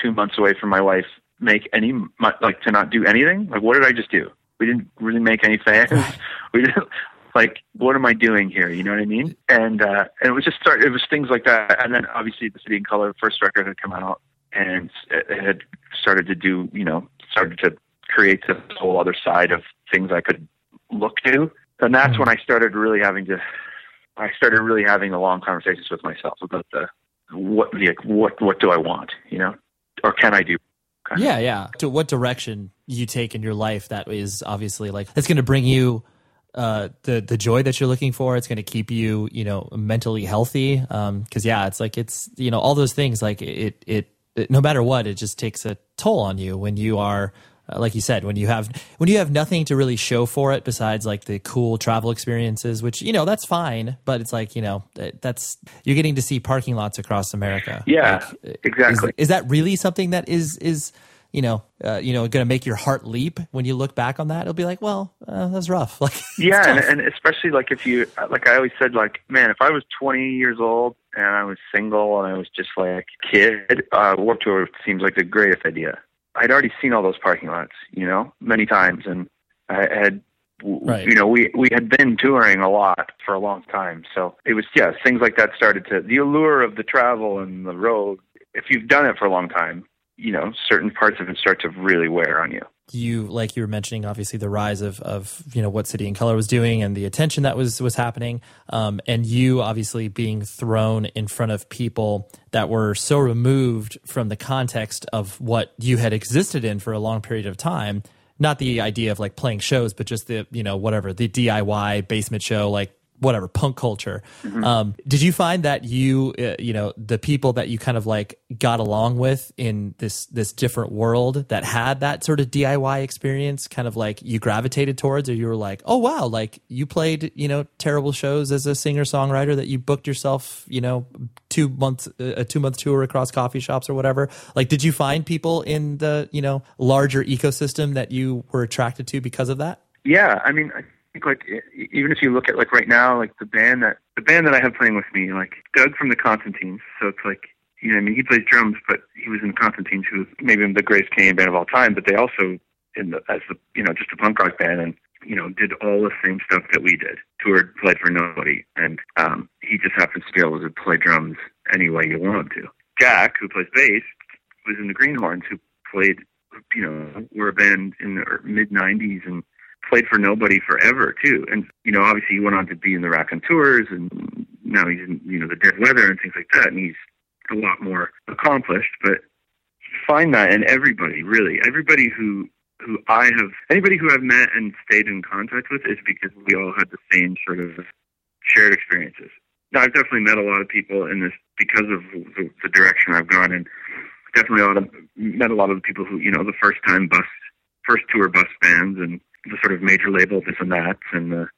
two months away from my wife make any like to not do anything like what did i just do we didn't really make any fans we didn't like what am i doing here you know what i mean and uh and it was just start it was things like that and then obviously the City and Colour first record had come out and it had started to do you know started to create a whole other side of things I could look to. And that's mm-hmm. when I started really having to, I started really having the long conversations with myself about the, what, like, what, what do I want, you know, or can I do? Yeah, yeah. To what direction you take in your life that is obviously like that's going to bring you uh, the the joy that you're looking for. It's going to keep you, you know, mentally healthy. Because um, yeah, it's like it's you know all those things. Like it, it, it, no matter what, it just takes a toll on you when you are uh, like you said, when you have when you have nothing to really show for it besides like the cool travel experiences, which you know that's fine, but it's like you know that's you're getting to see parking lots across America. Yeah, like, exactly. Is, is, that really something that is is you know uh, you know going to make your heart leap when you look back on that? It'll be like, well, uh, that's rough. Like yeah, and, and especially like if you like I always said like man, if I was 20 years old and I was single and I was just like a kid, uh, Warped Tour seems like the greatest idea. I'd already seen all those parking lots, you know, many times, and I had, right. you know, we we had been touring a lot for a long time, so it was yeah, things like that started to the allure of the travel and the road. If you've done it for a long time, you know, certain parts of it start to really wear on you. You like you were mentioning obviously the rise of of you know what City and Colour was doing and the attention that was was happening. Um, and you obviously being thrown in front of people that were so removed from the context of what you had existed in for a long period of time not the idea of like playing shows but just the you know whatever the diy basement show like whatever punk culture. Mm-hmm. Um, did you find that you, uh, you know, the people that you kind of like got along with in this this different world that had that sort of DIY experience, kind of like you gravitated towards, or you were like, oh wow, like you played, you know, terrible shows as a singer songwriter that you booked yourself, you know, two months a two month tour across coffee shops or whatever. Like, did you find people in the you know larger ecosystem that you were attracted to because of that? Yeah, I mean think like even if you look at like right now, like the band that the band that I have playing with me, like Doug from the Constantines. So it's like you know, I mean, he plays drums, but he was in the Constantines, who maybe the greatest Canadian band of all time. But they also in the as the you know just a punk rock band and you know did all the same stuff that we did. Toured, played for nobody, and um, he just happens to be able to play drums any way you want him to. Jack, who plays bass, was in the Greenhorns, who played you know were a band in the mid '90s and played for nobody forever too. And you know, obviously he went on to be in the Raconteurs, and now he's in you know the Dead Weather and things like that, and he's a lot more accomplished. But find that in everybody, really, everybody who who I have, anybody who I've met and stayed in contact with is because we all had the same sort of shared experiences. Now, I've definitely met a lot of people in this because of the, the direction I've gone in. Definitely a lot of, met a lot of the people who, you know, the first time bus, first tour bus bands and the sort of major label this and that. And, the,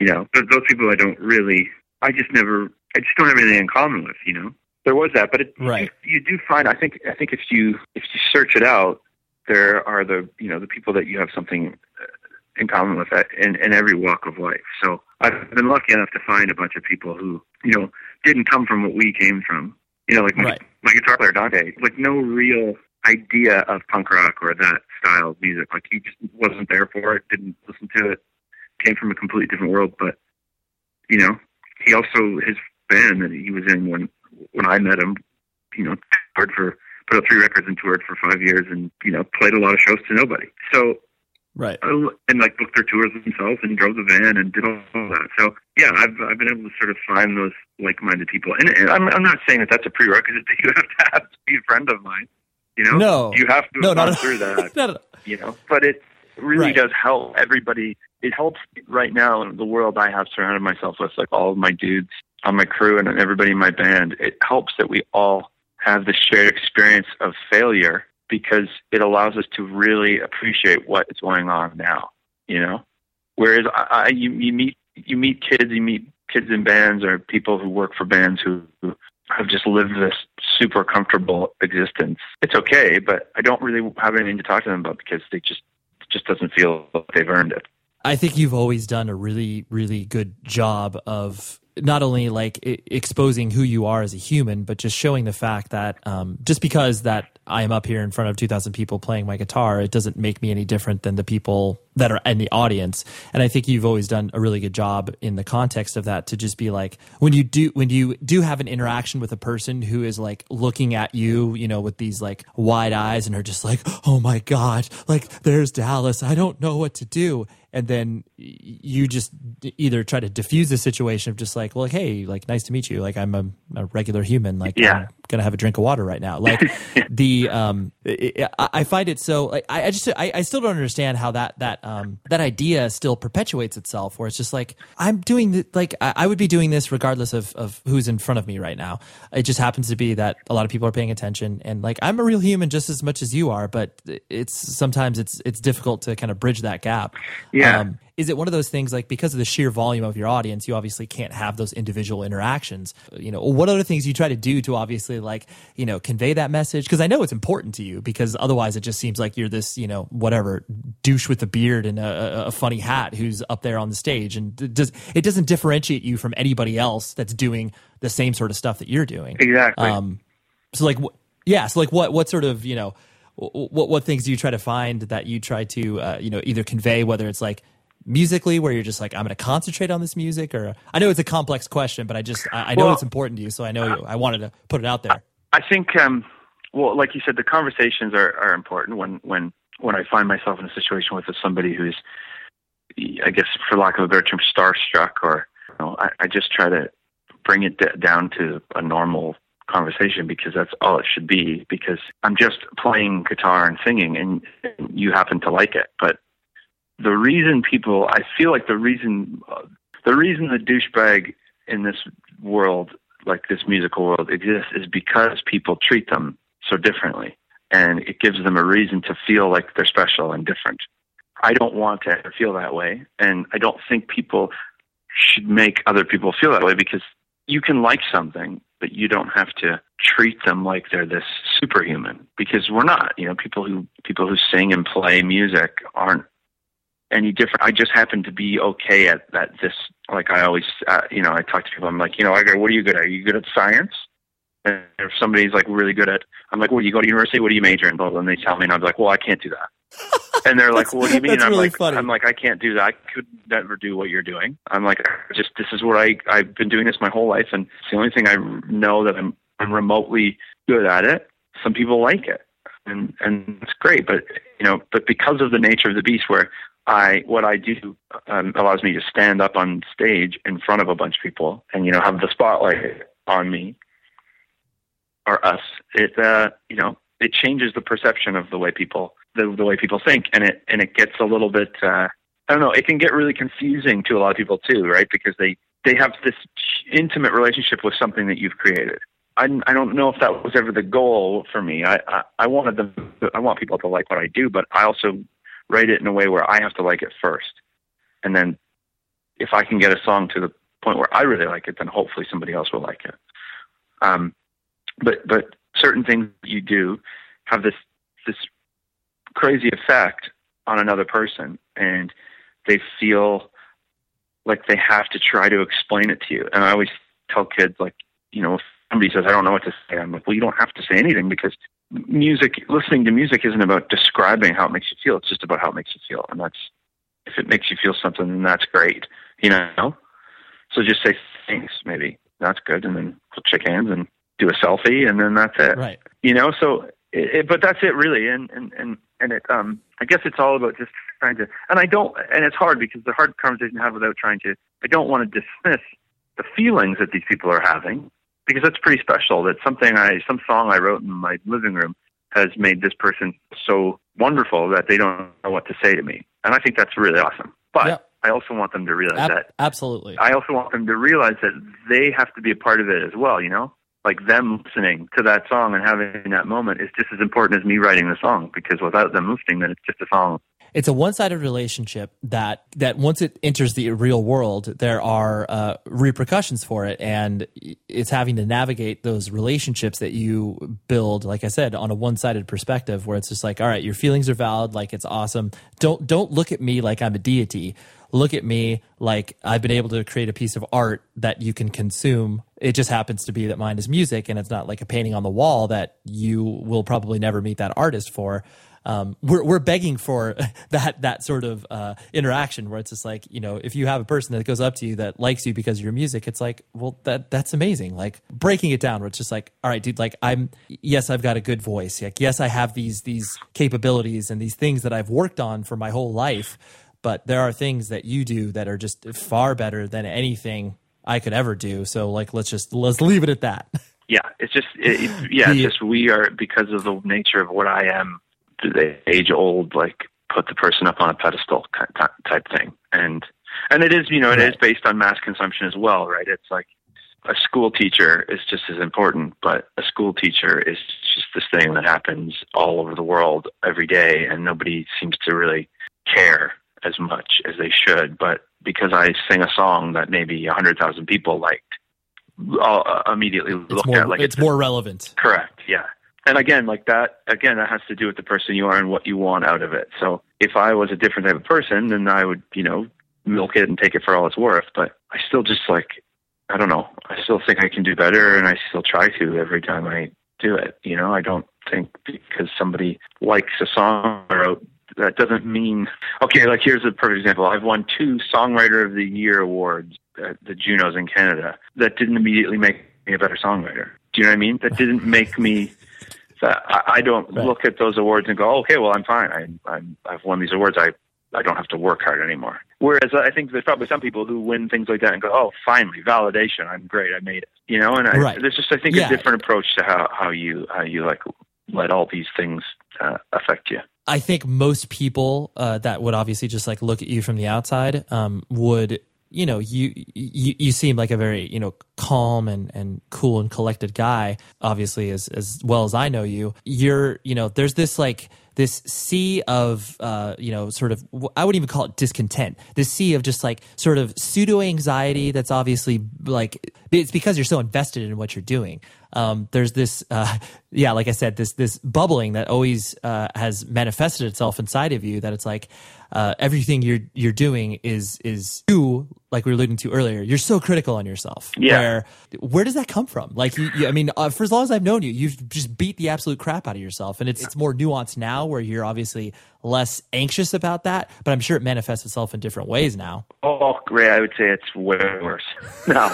you know, but those people I don't really, I just never, I just don't have anything in common with, you know. There was that, but it, Right. you, you do find, I think, I think if you, if you search it out, there are the, you know, the people that you have something uh, in common with that in, in every walk of life. So I've been lucky enough to find a bunch of people who, you know, didn't come from what we came from. You know, like my, Right. my guitar player Dante, like no real idea of punk rock or that style of music. Like he just wasn't there for it, didn't listen to it, came from a completely different world. But you know, he also his band that he was in when when I met him, you know, toured for put out three records and toured for five years, and you know, played a lot of shows to nobody. So Right. uh, and like booked their tours themselves and drove the van and did all that. So yeah, I've I've been able to sort of find those like-minded people, and, and I'm I'm not saying that that's a prerequisite that you have to have to be a friend of mine. You know, No. you have to No, not through that. Not You know, but it really Right. does help everybody. It helps right now in the world I have surrounded myself with, like all of my dudes on my crew and everybody in my band. It helps that we all have the shared experience of failure because it allows us to really appreciate what is going on now you know. Whereas I, I you, you meet you meet kids, you meet kids in bands or people who work for bands who, who have just lived this super comfortable existence. It's okay, but I don't really have anything to talk to them about because they just just doesn't feel like they've earned it. I think you've always done a really, really good job of not only like exposing who you are as a human, but just showing the fact that um, just because that I am up here in front of 2,000 people playing my guitar, it doesn't make me any different than the people that are in the audience. And I think you've always done a really good job in the context of that to just be like when you do when you do have an interaction with a person who is like looking at you, you know, with these like wide eyes and are just like, oh my god, like there's Dallas, I don't know what to do and then you just either try to diffuse the situation of just like, well, like, hey, like, nice to meet you. Like, I'm a, a regular human. Like, Yeah. I'm gonna have a drink of water right now. Like, the um, I, I I find it so. Like, I, I just, I, I still don't understand how that that um that idea still perpetuates itself. Where it's just like, I'm doing the, like, I, I would be doing this regardless of of who's in front of me right now. It just happens to be that a lot of people are paying attention, and like, I'm a real human just as much as you are. But it's sometimes it's it's difficult to kind of bridge that gap. Yeah. Um, is it one of those things like because of the sheer volume of your audience, you obviously can't have those individual interactions? You know, what other things you try to do to obviously like you know convey that message? Because I know it's important to you. Because otherwise, it just seems like you're this you know whatever douche with a beard and a, a- a funny hat who's up there on the stage, and it does it doesn't differentiate you from anybody else that's doing the same sort of stuff that you're doing. Exactly. Um, so like, wh- yeah. So like, what what sort of you know, what what things do you try to find that you try to uh, you know either convey whether it's like musically where you're just like I'm going to concentrate on this music or I know it's a complex question, but I just I, I know Well- it's important to you, so I know you, I wanted to put it out there. I think, um, well, like you said, the conversations are, are important when, when, when I find myself in a situation with somebody who's, I guess, for lack of a better term, starstruck, or you know, I, I just try to bring it d- down to a normal conversation because that's all it should be. Because I'm just playing guitar and singing, and you happen to like it. But the reason people, I feel like the reason, the reason the douchebag in this world like this musical world exists is because people treat them so differently and it gives them a reason to feel like they're special and different. I don't want to ever feel that way and I don't think people should make other people feel that way because you can like something but you don't have to treat them like they're this superhuman because we're not. You know, people who people who sing and play music aren't any different. I just happen to be okay at that. This, like I always, uh, you know, I talk to people. I'm like, you know, I go, what are you good at? Are you good at science? And if somebody's like really good at, I'm like, well, you go to university. What do you major in? Blah blah. And they tell me, and I'm like, well, I can't do that. And they're like, well, what do you mean? I'm really like, funny. I'm like, I can't do that. I could never do what you're doing. I'm like, just this is what I I've been doing this my whole life, and it's the only thing I know that I'm I'm remotely good at it. Some people like it, and and it's great. But you know, but because of the nature of the beast, where I what I do um, allows me to stand up on stage in front of a bunch of people, and you know, have the spotlight on me or us. It uh, you know, it changes the perception of the way people the the way people think, and it and it gets a little bit. Uh, I don't know. It can get really confusing to a lot of people too, right? Because they they have this intimate relationship with something that you've created. I, I don't know if that was ever the goal for me. I, I I wanted them. I want people to like what I do, but I also write it in a way where I have to like it first, and then if I can get a song to the point where I really like it, then hopefully somebody else will like it. Um, but but certain things you do have this this crazy effect on another person, and they feel like they have to try to explain it to you. And I always tell kids like, you know, if somebody says I don't know what to say, I'm like, well, you don't have to say anything because music, listening to music isn't about describing how it makes you feel. It's just about how it makes you feel, and that's if it makes you feel something, then that's great. You know, so just say thanks, maybe that's good, and then we'll shake hands and do a selfie, and then that's it. Right. You know, so it, it, but that's it really, and and and and it. Um, I guess it's all about just trying to, and I don't, and it's hard because the hard conversation to have without trying to. I don't want to dismiss the feelings that these people are having because that's pretty special. That something I, some song I wrote in my living room has made this person so wonderful that they don't know what to say to me, and I think that's really awesome. But Yep. I also want them to realize Ab- that absolutely. I also want them to realize that they have to be a part of it as well, you know? Like them listening to that song and having that moment is just as important as me writing the song because without them listening, then it's just a song. It's a one-sided relationship that that once it enters the real world there are uh, repercussions for it. And it's having to navigate those relationships that you build like i said on a one-sided perspective where it's just like all right your feelings are valid like it's awesome. Don't don't look at me like i'm a deity. Look at me like i've been able to create a piece of art that you can consume. It just happens to be that mine is music and it's not like a painting on the wall that you will probably never meet that artist for um, we're we're begging for that that sort of uh, interaction where it's just like you know if you have a person that goes up to you that likes you because of your music, it's like well that that's amazing. Like breaking it down where it's just like all right, dude, like I'm yes I've got a good voice, like yes I have these these capabilities and these things that I've worked on for my whole life, but there are things that you do that are just far better than anything I could ever do. So like let's just let's leave it at that. Yeah, it's just, it, yeah, it's just we are, because of the nature of what I am, the age old, like put the person up on a pedestal type thing. And, and it is, you know, it is based on mass consumption as well, right? It's like a school teacher is just as important, but a school teacher is just this thing that happens all over the world every day, and nobody seems to really care as much as they should. But because I sing a song that maybe a hundred thousand people liked, I'll uh, immediately It's look more at like it's more relevant. correct, yeah. And again, like that, again, that has to do with the person you are and what you want out of it. So if I was a different type of person, then I would, you know, milk it and take it for all it's worth. But I still just like, I don't know. I still think I can do better, and I still try to every time I do it. You know, I don't think because somebody likes a song wrote that doesn't mean okay. Like here's a perfect example. I've won two Songwriter of the Year awards at the Junos in Canada. That didn't immediately make me a better songwriter. Do you know what I mean? That didn't make me. That I, I don't Right. look at those awards and go, okay, well, I'm fine. I, I'm, I've won these awards. I, I don't have to work hard anymore. Whereas I think there's probably some people who win things like that and go, oh, finally, validation. I'm great. I made it. You know, and I, Right. there's just I think Yeah. a different approach to how how you how you like let all these things uh, affect you. I think most people uh, that would obviously just like look at you from the outside um, would, you know, you, you you seem like a very you know calm and and cool and collected guy. Obviously, as as well as I know you, you're you know there's this like this sea of uh, you know sort of I wouldn't even call it discontent. This sea of just like sort of pseudo anxiety that's obviously like it's because you're so invested in what you're doing. Um, there's this uh, yeah, like I said, this this bubbling that always uh, has manifested itself inside of you. That it's like uh, everything you're you're doing is is you like we were alluding to earlier. You're so critical on yourself. Yeah. Where where does that come from? Like you, you I mean, uh, for as long as I've known you, you've just beat the absolute crap out of yourself, and it's it's more nuanced now, where you're obviously less anxious about that. But I'm sure it manifests itself in different ways now. Oh, great! I would say it's way worse. No,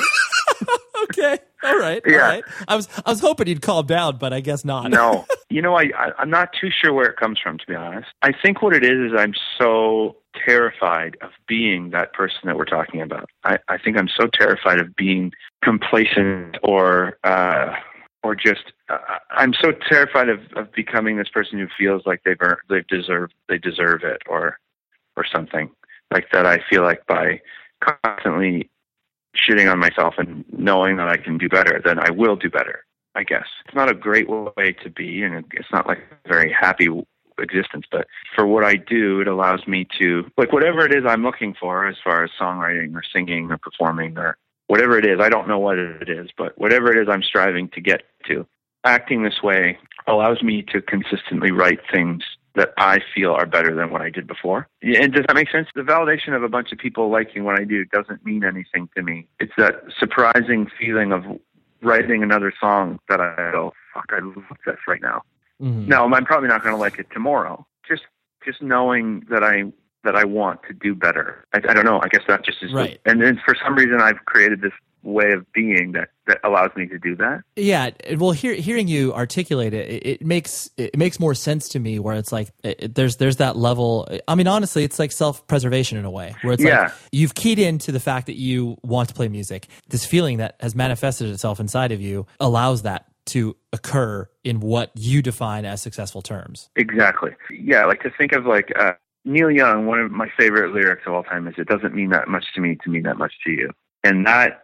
Okay, all right, Yeah. right. I was I was hoping you'd calm down, but I guess not. no. You know, I, I I'm not too sure where it comes from, to be honest. I think what it is is I'm so terrified of being that person that we're talking about. I, I think I'm so terrified of being complacent or uh, or just uh, I'm so terrified of, of becoming this person who feels like they've earned, they've deserved they deserve it or or something like that. I feel like by constantly shitting on myself and knowing that I can do better, then I will do better. I guess it's not a great way to be, and it's not like a very happy existence. But for what I do, it allows me to like whatever it is I'm looking for as far as songwriting or singing or performing or whatever it is. I don't know what it is, but whatever it is I'm striving to get to. Acting this way allows me to consistently write things that I feel are better than what I did before. And does that make sense? The validation of a bunch of people liking what I do doesn't mean anything to me. It's that surprising feeling of writing another song that I go, fuck, I love this right now. Mm-hmm. Now, I'm probably not going to like it tomorrow. Just, just knowing that I that I want to do better. I, I don't know. I guess that just is right. And then for some reason, I've created this way of being that that allows me to do that. Yeah, well, hear, hearing you articulate it, it, it, makes it makes more sense to me. Where it's like it, there's there's that level. I mean, honestly, it's like self preservation in a way, where it's yeah. like you've keyed into the fact that you want to play music. This feeling that has manifested itself inside of you allows that to occur in what you define as successful terms. Exactly. Yeah, like to think of like uh, Neil Young. One of my favorite lyrics of all time is, "It doesn't mean that much to me to mean that much to you," and that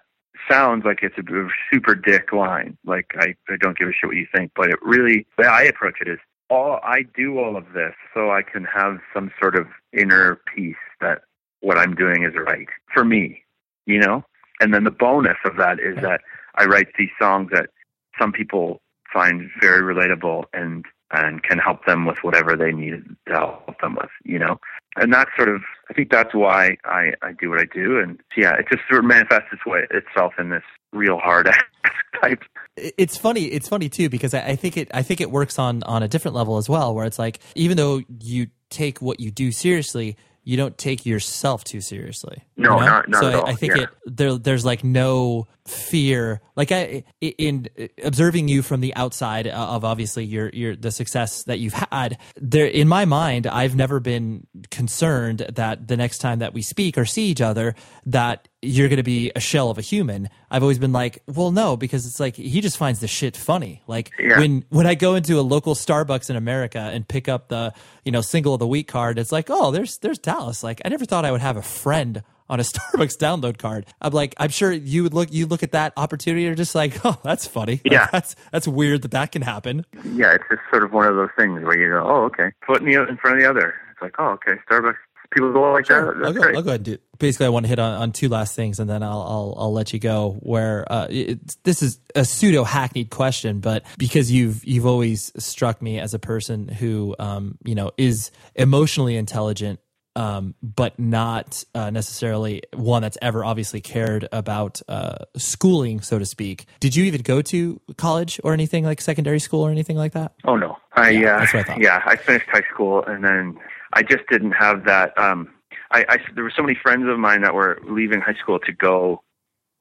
sounds like it's a super dick line. Like I, I don't give a shit what you think, but it really, the way I approach it is all I do all of this so I can have some sort of inner peace that what I'm doing is right for me, you know? And then the bonus of that is that I write these songs that some people find very relatable and and can help them with whatever they need to help them with, you know? And that's sort of, I think that's why I, I do what I do. And yeah, it just sort of manifests its way, itself in this real hard ass type. It's funny. It's funny too, because I, I think it, I think it works on, on a different level as well, where it's like, even though you take what you do seriously, you don't take yourself too seriously. No, you know? not, not so at all. I, I think yeah. it there there's like no fear. Like I in observing you from the outside of obviously your your the success that you've had. There in my mind, I've never been concerned that the next time that we speak or see each other that you're going to be a shell of a human. I've always been like, well, no, because it's like he just finds the shit funny. Like yeah. when when I go into a local Starbucks in America and pick up the you know single of the week card, it's like, oh, there's there's Dallas. Like I never thought I would have a friend on a Starbucks download card. I'm like, I'm sure you would look you look at that opportunity and just like, oh, that's funny. Like, yeah, that's that's weird that that can happen. Yeah, it's just sort of one of those things where you go, oh, okay, foot in, the, in front of the other. It's like, oh, okay, Starbucks people go like sure. that. That's I'll go, great. I'll go ahead and do. Basically, I want to hit on, on two last things, and then I'll I'll, I'll let you go. Where uh, it, this is a pseudo hackneyed question, but because you've you've always struck me as a person who um, you know is emotionally intelligent. Um, but not uh, necessarily one that's ever obviously cared about uh, schooling, so to speak. Did you even go to college or anything like secondary school or anything like that? Oh no, I Yeah, uh, that's what I thought. yeah, I finished high school and then I just didn't have that. Um, I, I there were so many friends of mine that were leaving high school to go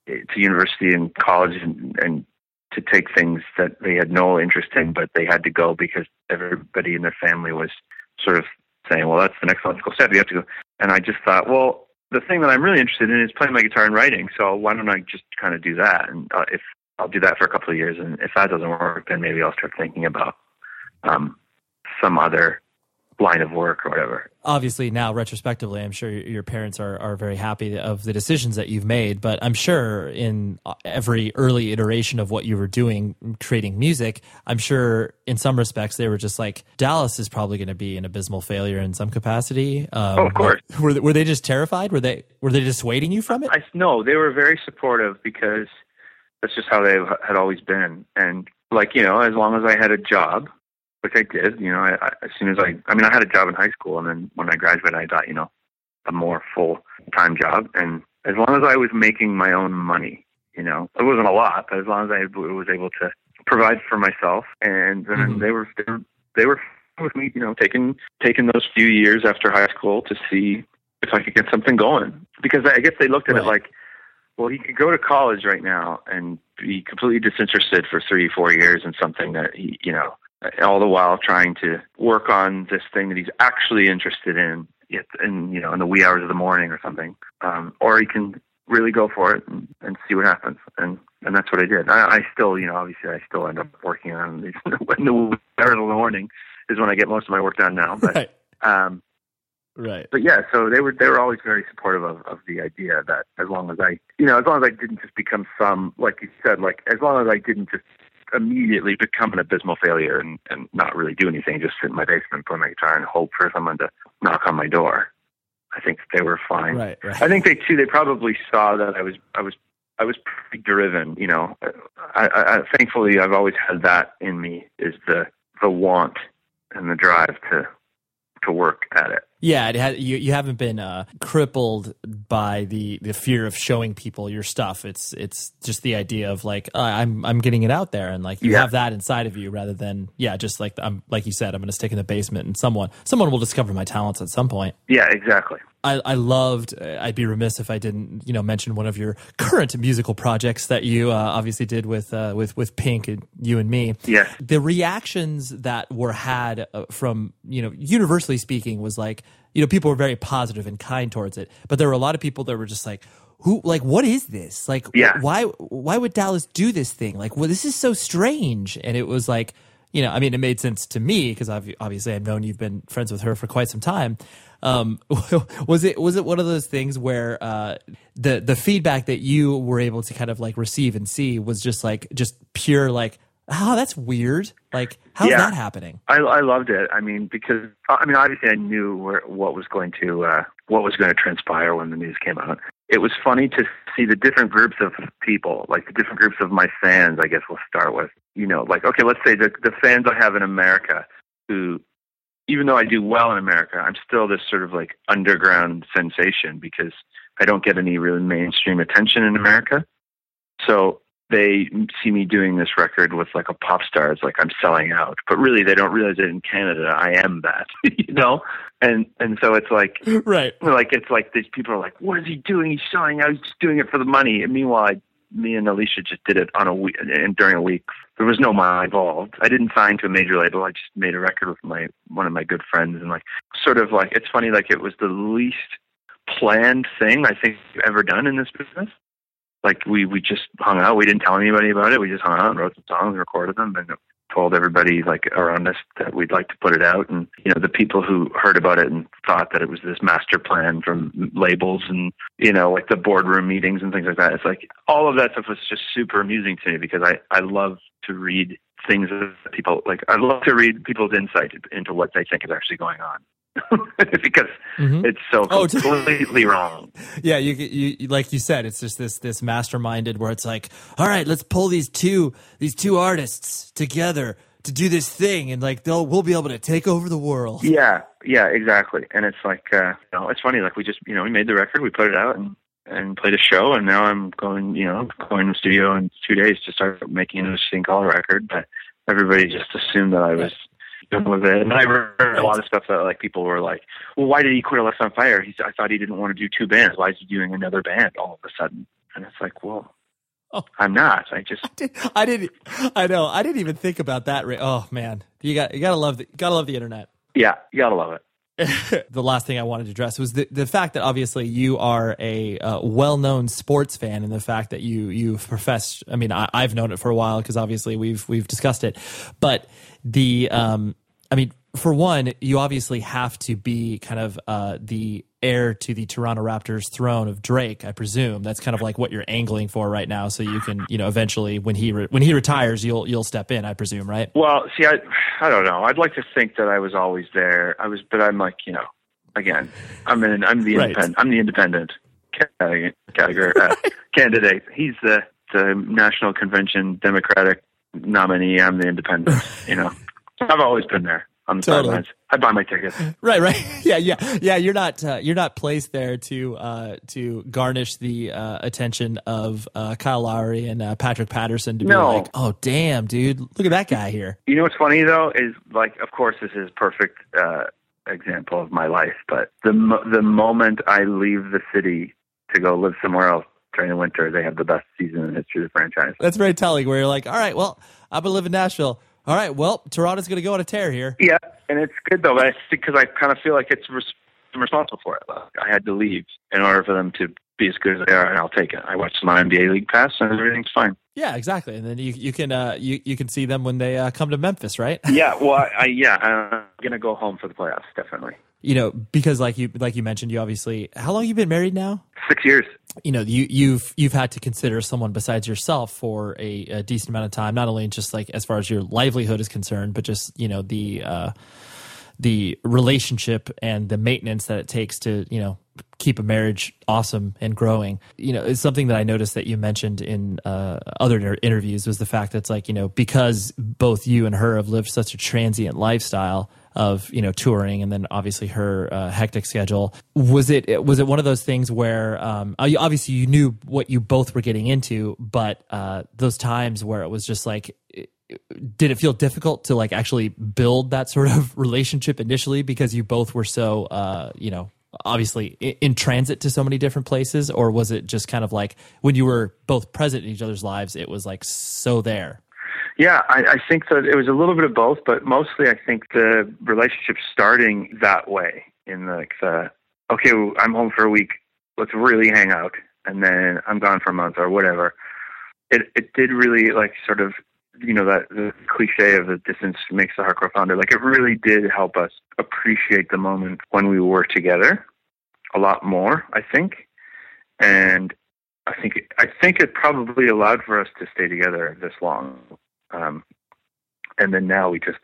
eh, to university and college and, and to take things that they had no interest in, but they had to go because everybody in their family was sort of saying, "Well, that's the next logical step. You have to go." And I just thought, well, the thing that I'm really interested in is playing my guitar and writing. So why don't I just kind of do that? And uh, if I'll do that for a couple of years, and if that doesn't work, then maybe I'll start thinking about um, some other line of work or whatever. Obviously, now retrospectively, I'm sure your parents are, are very happy of the decisions that you've made. But I'm sure in every early iteration of what you were doing, creating music, I'm sure in some respects they were just like, Dallas is probably going to be an abysmal failure in some capacity. Um, oh, of course. Were, were they just terrified? Were they were they dissuading you from it? I, no, they were very supportive because that's just how they had always been. And like you know, as long as I had a job which I did. You know, I, I, as soon as I, I mean, I had a job in high school, and then when I graduated, I got you know a more full time job, and as long as I was making my own money, you know, it wasn't a lot, but as long as I was able to provide for myself, and then mm-hmm. they were they were they were with me, you know, taking taking those few years after high school to see if I could get something going, because I guess they looked at right. it like. Well, he could go to college right now and be completely disinterested for three, four years in something that he, you know, all the while trying to work on this thing that he's actually interested in yet in you know in the wee hours of the morning or something um or he can really go for it and, and see what happens and and that's what I did. I, I still, you know, obviously, I still end up working on these when the early morning is when I get most of my work done now. But Right. um, Right. but yeah, so they were they were always very supportive of, of the idea that as long as I you know as long as I didn't just become some like you said like as long as I didn't just immediately become an abysmal failure and and not really do anything, just sit in my basement, play my guitar, and hope for someone to knock on my door. I think they were fine. Right. Right. I think they too. They probably saw that I was I was I was pretty driven. You know, I, I, I thankfully I've always had that in me is the the want and the drive to to work at it. Yeah, it had, you you haven't been uh, crippled by the, the fear of showing people your stuff. It's it's just the idea of like uh, I'm I'm getting it out there and like you Yeah. have that inside of you rather than yeah just like I'm like you said I'm going to stick in the basement and someone someone will discover my talents at some point. Yeah, exactly. I, I loved. uh, I'd be remiss if I didn't, you know, mention one of your current musical projects that you uh, obviously did with uh, with with Pink and You+Me. Yes. The reactions that were had uh, from, you know, universally speaking, was like, you know, people were very positive and kind towards it, but there were a lot of people that were just like, who, like, what is this? Like, Yeah. why, why would Dallas do this thing? Like, well, this is so strange. And it was like, you know, I mean, it made sense to me because I've obviously I've known you've been friends with her for quite some time. Um, was it was it one of those things where uh, the the feedback that you were able to kind of like receive and see was just like just pure like, oh, that's weird. Like, how's Yeah. that happening? I, I loved it. I mean, because I mean, obviously, I knew where, what was going to uh, what was going to transpire when the news came out. It was funny to see the different groups of people, like the different groups of my fans. I guess we'll start with, you know, like okay, let's say the the fans I have in America, who, even though I do well in America, I'm still this sort of like underground sensation because I don't get any really mainstream attention in America. So they see me doing this record with like a pop star. It's like I'm selling out, but really they don't realize that in Canada I am that, you know. And and so it's like right. like it's like these people are like, what is he doing? He's selling out. He's just doing it for the money. And meanwhile, I, me and Alecia just did it on a week and during a week. There was no money involved. I didn't sign to a major label. I just made a record with my one of my good friends and like sort of like it's funny like it was the least planned thing I think I've ever done in this business like we we just hung out. We didn't tell anybody about it. We just hung out and wrote some songs, and recorded them, and told everybody like around us that we'd like to put it out. And you know, the people who heard about it and thought that it was this master plan from labels and you know, like the boardroom meetings and things like that. It's like all of that stuff was just super amusing to me because I I love to read things that people like. I love to read people's insight into what they think is actually going on. because Mhm. it's so Oh, completely wrong. Yeah, you, you like you said, it's just this this masterminded where it's like, all right, let's pull these two these two artists together to do this thing, and like they'll we'll be able to take over the world. Yeah, yeah, exactly. And it's like, uh, you know, it's funny. Like we just, you know, we made the record, we put it out, and and played a show, and now I'm going, you know, going to the studio in two days to start making thing called a record. But everybody just assumed that I was done with it. And I heard a lot of stuff that like people were like, "Well, why did he quit Alexisonfire? He, I thought he didn't want to do two bands. Why is he doing another band all of a sudden?" And it's like, well, Oh. I'm not. I just I didn't. I know. I didn't even think about that. Oh man, you got you gotta love the gotta love the internet. yeah, you gotta love it. the last thing I wanted to address was the, the fact that obviously you are a uh, well-known sports fan, and the fact that you you've professed. I mean, I, I've known it for a while because obviously we've we've discussed it, but the um, I mean, for one, you obviously have to be kind of uh, the heir to the Toronto Raptors throne of Drake. I presume that's kind of like what you're angling for right now, so you can you know eventually when he re- when he retires, you'll you'll step in. I presume, right? Well, see, I, I don't know. I'd like to think that I was always there. I was, but I'm like, you know, again, I'm in, I'm the Right. independent, I'm the independent category, category uh, candidate. He's the the national convention Democratic nominee. I'm the independent. You know, I've always been there on the Totally. sidelines. I buy my tickets. Right, right. Yeah, yeah, yeah. You're not uh, you're not placed there to uh, to garnish the uh, attention of uh, Kyle Lowry and uh, Patrick Patterson to be No. like, oh damn, dude, look at that guy here. You know what's funny though is like, of course, this is perfect uh, example of my life. But the mo- the moment I leave the city to go live somewhere else during the winter, they have the best season in the history of the franchise. That's very telling. Where you're like, all right, well, I'm gonna live in Nashville. All right, well, Toronto's gonna go on a tear here. Yeah, and it's good though, I because I kind of feel like it's res- I'm responsible for it. Like, I had to leave in order for them to be as good as they are, and I'll take it. I watched my NBA League Pass, and everything's fine. Yeah, exactly. And then you you can uh, you you can see them when they uh, come to Memphis, right? yeah. Well, I, I yeah, I'm gonna go home for the playoffs, definitely. You know, because like you like you mentioned, you obviously how long you been married now? Six years. You know, you you've you've had to consider someone besides yourself for a, a decent amount of time, not only just like as far as your livelihood is concerned, but just you know the. Uh, the relationship and the maintenance that it takes to you know keep a marriage awesome and growing. You know, it's something that I noticed that you mentioned in uh, other interviews was the fact that it's like, you know, because both you and her have lived such a transient lifestyle of, you know, touring and then obviously her uh, hectic schedule. Was it, was it one of those things where, um, obviously you knew what you both were getting into, but uh, those times where it was just like, did it feel difficult to like actually build that sort of relationship initially because you both were so uh, you know obviously in transit to so many different places or was it just kind of like when you were both present in each other's lives it was like so there yeah I, I think that it was a little bit of both but mostly i think the relationship starting that way in like the okay i'm home for a week let's really hang out and then i'm gone for a month or whatever it it did really like sort of you know that the cliche of the distance makes the heart grow fonder. Like it really did help us appreciate the moment when we were together a lot more. I think, and I think I think it probably allowed for us to stay together this long. Um, and then now we just,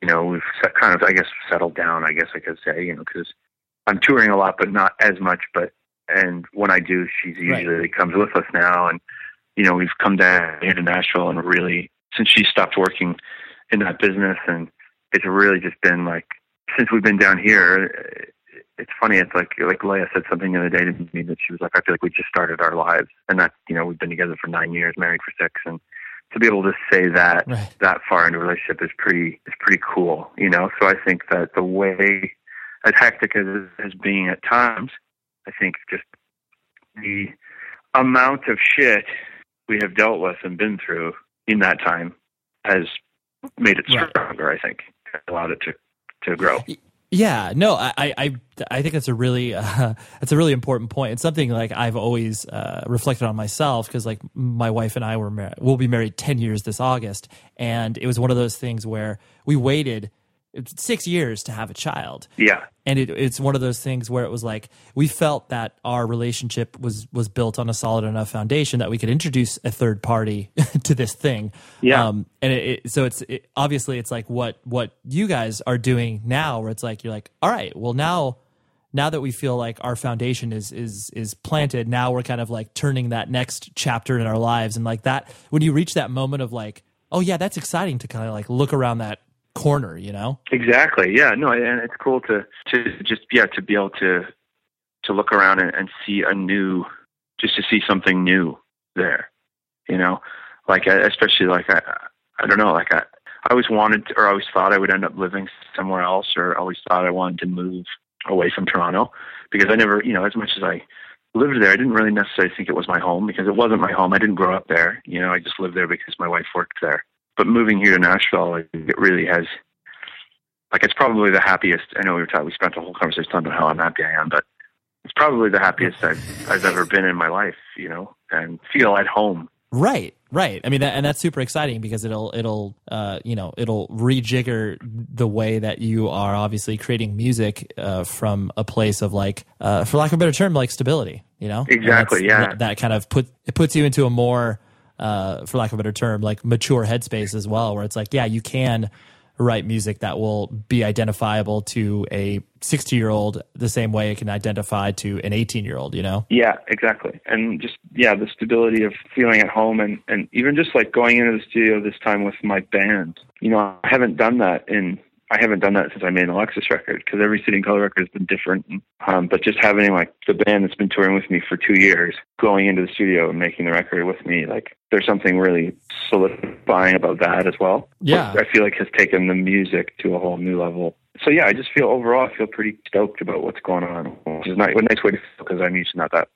you know, we've kind of I guess settled down. I guess I could say, you know, because I'm touring a lot, but not as much. But and when I do, she's usually right. comes with us now, and you know, we've come down here to Nashville and really since she stopped working in that business, and it's really just been like since we've been down here. It's funny. It's like like Leah said something the other day to me that she was like, I feel like we just started our lives, and that you know we've been together for nine years, married for six, and to be able to say that right. that far into a relationship is pretty is pretty cool, you know. So I think that the way as hectic as as being at times, I think just the amount of shit we have dealt with and been through in that time has made it stronger. Right. I think allowed it to to grow. Yeah, no, I, I, I think that's a really, uh, that's a really important point. It's something like I've always uh, reflected on myself because like my wife and I were mar- we'll be married ten years this August, and it was one of those things where we waited six years to have a child. Yeah. And it, it's one of those things where it was like we felt that our relationship was was built on a solid enough foundation that we could introduce a third party to this thing. Yeah. Um, and it, it, so it's it, obviously it's like what what you guys are doing now, where it's like you're like, all right, well now now that we feel like our foundation is is is planted, now we're kind of like turning that next chapter in our lives, and like that when you reach that moment of like, oh yeah, that's exciting to kind of like look around that corner, you know? Exactly. Yeah. No, and it's cool to to just yeah to be able to to look around and, and see a new, just to see something new there. You know, like especially like I I don't know like I I always wanted to, or I always thought I would end up living somewhere else, or always thought I wanted to move away from Toronto because I never you know as much as I lived there, I didn't really necessarily think it was my home because it wasn't my home. I didn't grow up there. You know, I just lived there because my wife worked there but moving here to Nashville, it really has. Like it's probably the happiest. I know we were talking. We spent a whole conversation talking about how unhappy I am, but it's probably the happiest I've, I've ever been in my life. You know, and feel at home. Right, right. I mean, that, and that's super exciting because it'll it'll uh, you know it'll rejigger the way that you are obviously creating music uh, from a place of like, uh, for lack of a better term, like stability. You know, exactly. Yeah, that, that kind of put it puts you into a more uh, for lack of a better term, like mature headspace as well, where it's like, yeah, you can write music that will be identifiable to a 60 year old the same way it can identify to an 18 year old, you know? Yeah, exactly. And just, yeah, the stability of feeling at home and, and even just like going into the studio this time with my band. You know, I haven't done that in I haven't done that since I made an Alexis record because every City and Colour record has been different. Um, but just having like the band that's been touring with me for two years, going into the studio and making the record with me, like there's something really solidifying about that as well. Yeah, I feel like has taken the music to a whole new level. So yeah, I just feel overall I feel pretty stoked about what's going on, which is not a nice way to feel because I'm usually not that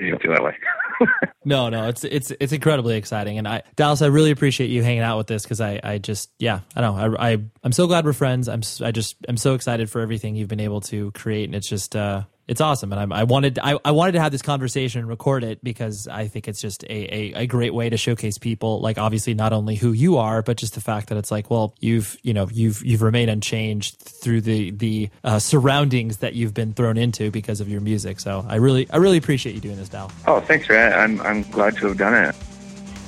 don't feel that way. no, no, it's it's it's incredibly exciting, and I Dallas, I really appreciate you hanging out with this because I I just yeah I don't know I I I'm so glad we're friends. I'm I just I'm so excited for everything you've been able to create, and it's just uh it's awesome, and I'm, I wanted I, I wanted to have this conversation and record it because I think it's just a, a, a great way to showcase people. Like obviously not only who you are, but just the fact that it's like, well, you've you know you've you've remained unchanged through the the uh, surroundings that you've been thrown into because of your music. So I really I really appreciate you doing this, Dal. Oh, thanks, Ray. I'm I'm glad to have done it.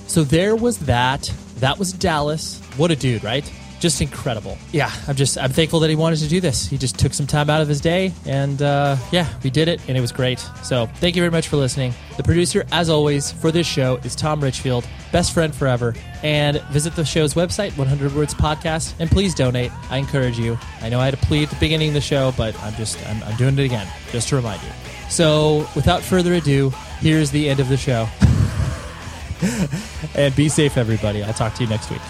So there was that. That was Dallas. What a dude, right? Just incredible. Yeah, I'm just I'm thankful that he wanted to do this. He just took some time out of his day, and uh, yeah, we did it, and it was great. So thank you very much for listening. The producer, as always, for this show is Tom Richfield, best friend forever. And visit the show's website, 100 Words Podcast, and please donate. I encourage you. I know I had a plea at the beginning of the show, but I'm just I'm, I'm doing it again just to remind you. So without further ado, here's the end of the show. and be safe, everybody. I'll talk to you next week.